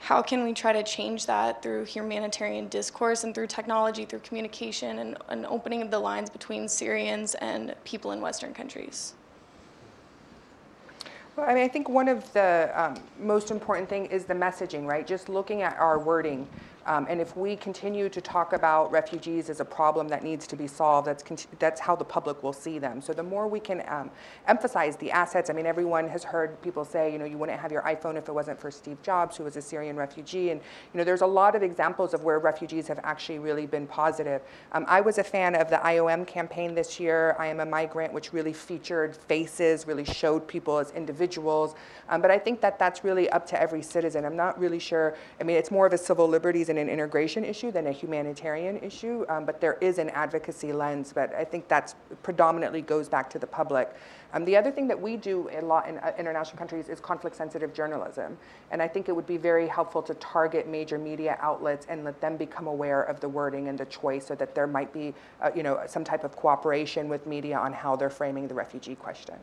how can we try to change that through humanitarian discourse and through technology, through communication, and an opening of the lines between Syrians and people in Western countries? Well, I mean, I think one of the um, most important thing is the messaging, right? Just looking at our wording. Um, and if we continue to talk about refugees as a problem that needs to be solved, that's, that's how the public will see them. So the more we can um, emphasize the assets, I mean, everyone has heard people say, you know, you wouldn't have your iPhone if it wasn't for Steve Jobs, who was a Syrian refugee. And, you know, there's a lot of examples of where refugees have actually really been positive. Um, I was a fan of the IOM campaign this year, I Am a Migrant, which really featured faces, really showed people as individuals. Um, but I think that that's really up to every citizen. I'm not really sure, I mean, it's more of a civil liberties and an integration issue than a humanitarian issue, um, but there is an advocacy lens, but I think that's predominantly goes back to the public. Um, the other thing that we do a lot in uh, international countries is conflict sensitive journalism. And I think it would be very helpful to target major media outlets and let them become aware of the wording and the choice so that there might be uh, you know, some type of cooperation with media on how they're framing the refugee question.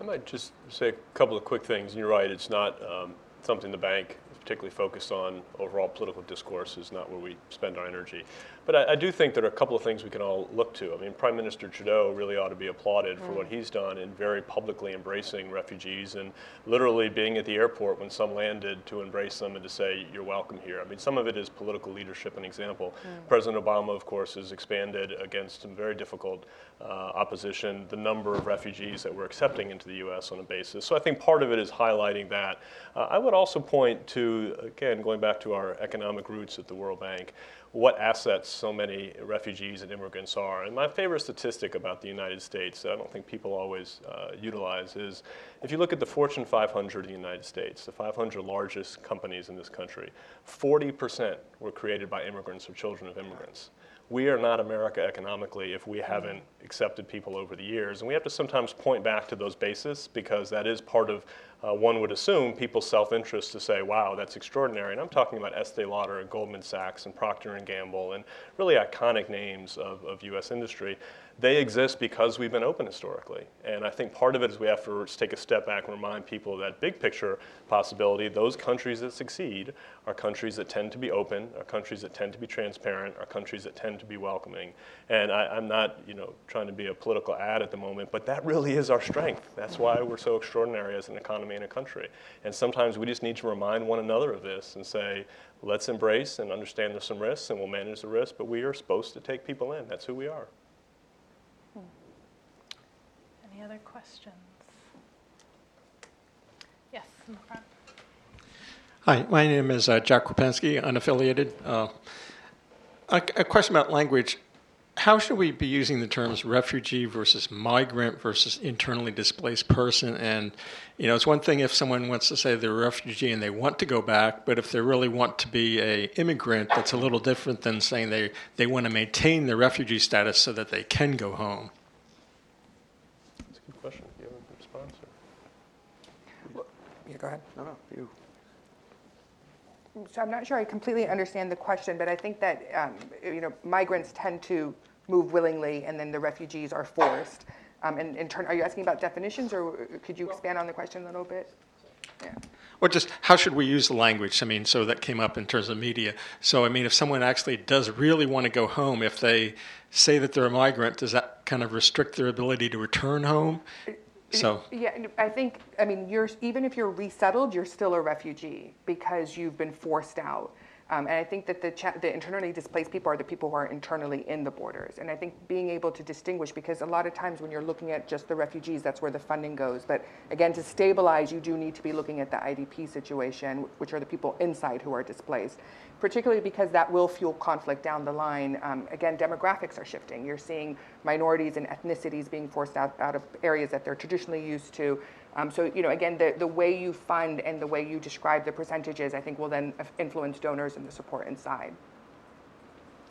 I might just say a couple of quick things. You're right, it's not um, something the bank particularly focused on overall political discourse is not where we spend our energy. But I, I, do think there are a couple of things we can all look to. I mean, Prime Minister Trudeau really ought to be applauded for what mm. he's done in very publicly embracing refugees and literally being at the airport when some landed to embrace them and to say, you're welcome here. I mean, some of it is political leadership and example. Mm. President Obama, of course, has expanded against some very difficult uh, opposition the number of refugees that we're accepting into the U.S. on a basis. So I think part of it is highlighting that. Uh, I would also point to, again, going back to our economic roots at the World Bank, what assets so many refugees and immigrants are. And my favorite statistic about the United States that I don't think people always uh, utilize is if you look at the Fortune 500 in the United States, the 500 largest companies in this country, 40% were created by immigrants or children of immigrants we are not America economically if we haven't accepted people over the years. And we have to sometimes point back to those bases because that is part of, uh, one would assume, people's self-interest to say, wow, that's extraordinary. And I'm talking about Estee Lauder and Goldman Sachs and Procter & Gamble and really iconic names of, of U.S. industry they exist because we've been open historically. And I think part of it is we have to take a step back and remind people of that big picture possibility. Those countries that succeed are countries that tend to be open, are countries that tend to be transparent, are countries that tend to be welcoming. And I, am not, you know, trying to be a political ad at the moment, but that really is our strength. That's why we're so extraordinary as an economy and a country. And sometimes we just need to remind one another of this and say, let's embrace and understand there's some risks and we'll manage the risks, but we are supposed to take people in. That's who we are. Any other questions? Yes, in the front. Hi, my name is uh, Jack Kropensky, unaffiliated. Uh, a, a, question about language. How should we be using the terms refugee versus migrant versus internally displaced person? And, you know, it's one thing if someone wants to say they're a refugee and they want to go back, but if they really want to be a immigrant, that's a little different than saying they, they want to maintain their refugee status so that they can go home. That's a good question. Do you have a response? Or... Well, yeah, go ahead. No, no, you. So I'm not sure I completely understand the question, but I think that, um, you know, migrants tend to move willingly and then the refugees are forced. Um, and in turn, are you asking about definitions or could you expand on the question a little bit? Yeah. Well, just how should we use the language? I mean, so that came up in terms of media. So, I mean, if someone actually does really want to go home, if they say that they're a migrant, does that kind of restrict their ability to return home? So yeah, I think I mean you're even if you're resettled, you're still a refugee because you've been forced out. Um, and I think that the, cha- the internally displaced people are the people who are internally in the borders. And I think being able to distinguish, because a lot of times when you're looking at just the refugees, that's where the funding goes. But again, to stabilize, you do need to be looking at the IDP situation, which are the people inside who are displaced particularly because that will fuel conflict down the line. Um, again, demographics are shifting. You're seeing minorities and ethnicities being forced out, out of areas that they're traditionally used to. Um, so, you know, again, the, the way you fund and the way you describe the percentages, I think will then influence donors and the support inside.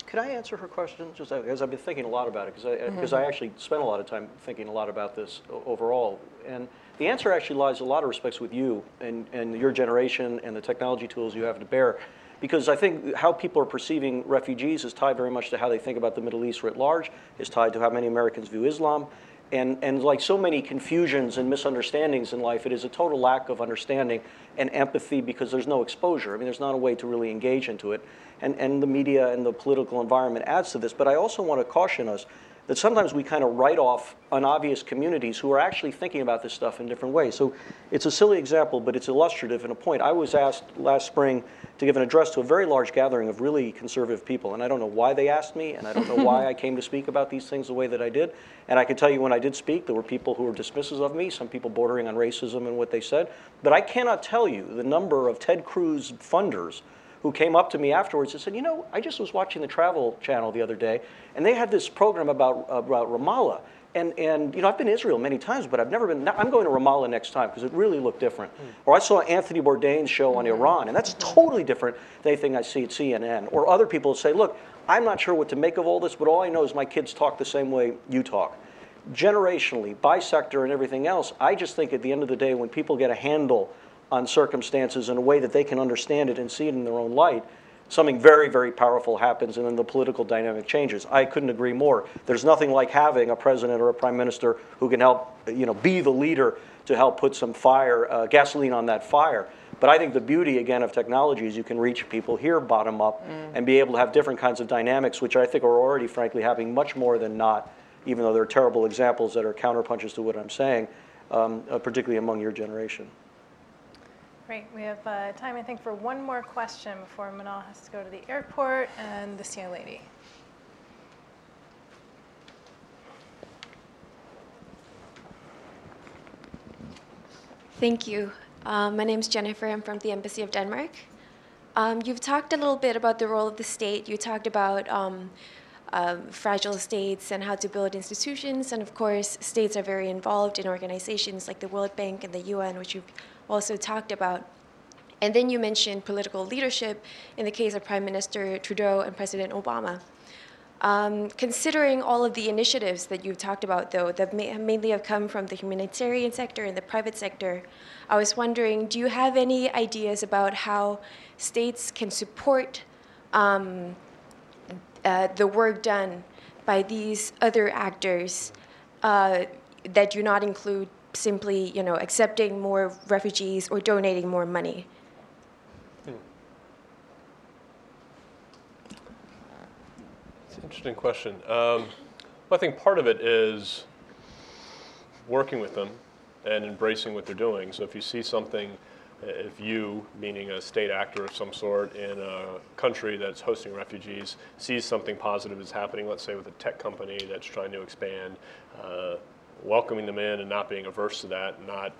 Could I answer her question? Just because I've been thinking a lot about it, because I, because I actually spent a lot of time thinking a lot about this overall. And the answer actually lies in a lot of respects with you and, and your generation and the technology tools you have to bear. Because I think how people are perceiving refugees is tied very much to how they think about the Middle East writ large, is tied to how many Americans view Islam. And, and like so many confusions and misunderstandings in life, it is a total lack of understanding and empathy because there's no exposure. I mean, there's not a way to really engage into it. And, and the media and the political environment adds to this. But I also want to caution us that sometimes we kind of write off unobvious communities who are actually thinking about this stuff in different ways. So it's a silly example, but it's illustrative in a point. I was asked last spring to give an address to a very large gathering of really conservative people, and I don't know why they asked me, and I don't know why I came to speak about these things the way that I did. And I can tell you when I did speak, there were people who were dismissive of me, some people bordering on racism in what they said. But I cannot tell you the number of Ted Cruz funders who came up to me afterwards and said, you know, I just was watching the Travel Channel the other day, and they had this program about, about Ramallah. And, and, you know, I've been to Israel many times, but I've never been, I'm going to Ramallah next time because it really looked different. Hmm. Or I saw Anthony Bourdain's show on hmm. Iran, and that's totally different than anything I see at CNN. Or other people say, look, I'm not sure what to make of all this, but all I know is my kids talk the same way you talk. Generationally, by sector, and everything else, I just think at the end of the day, when people get a handle on circumstances in a way that they can understand it and see it in their own light, something very, very powerful happens and then the political dynamic changes. I couldn't agree more. There's nothing like having a president or a prime minister who can help, you know, be the leader to help put some fire, uh, gasoline on that fire. But I think the beauty, again, of technology is you can reach people here bottom up and be able to have different kinds of dynamics, which I think are already, frankly, happening much more than not, even though there are terrible examples that are counterpunches to what I'm saying, um, uh, particularly among your generation. Great. We have uh, time, I think, for one more question before Manal has to go to the airport and this young lady. Thank you. Um, my name is Jennifer. I'm from the Embassy of Denmark. Um, you've talked a little bit about the role of the state. You talked about um, um, fragile states and how to build institutions. And of course, states are very involved in organizations like the World Bank and the UN, which you've also talked about. And then you mentioned political leadership in the case of Prime Minister Trudeau and President Obama. Um, considering all of the initiatives that you've talked about, though, that may, mainly have come from the humanitarian sector and the private sector, I was wondering do you have any ideas about how states can support um, uh, the work done by these other actors uh, that do not include simply, you know, accepting more refugees or donating more money? It's an interesting question. Um, well, I think part of it is working with them and embracing what they're doing. So if you see something, if you, meaning a state actor of some sort in a country that's hosting refugees, sees something positive is happening, let's say with a tech company that's trying to expand, uh, welcoming them in and not being averse to that, not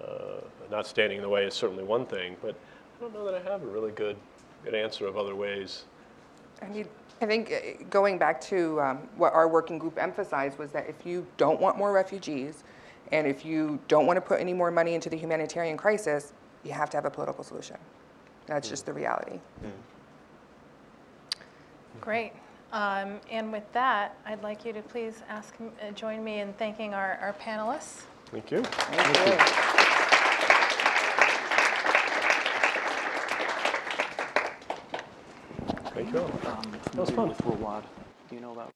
uh, not standing in the way is certainly one thing. But I don't know that I have a really good good answer of other ways. I mean, I think uh, going back to um, what our working group emphasized was that if you don't want more refugees and if you don't want to put any more money into the humanitarian crisis, you have to have a political solution. That's just the reality. Great. Um, and with that, I'd like you to please ask, uh, join me in thanking our, our panelists. Thank you. Thank you. Thank you. all. That was fun. With Rawad. Do you know about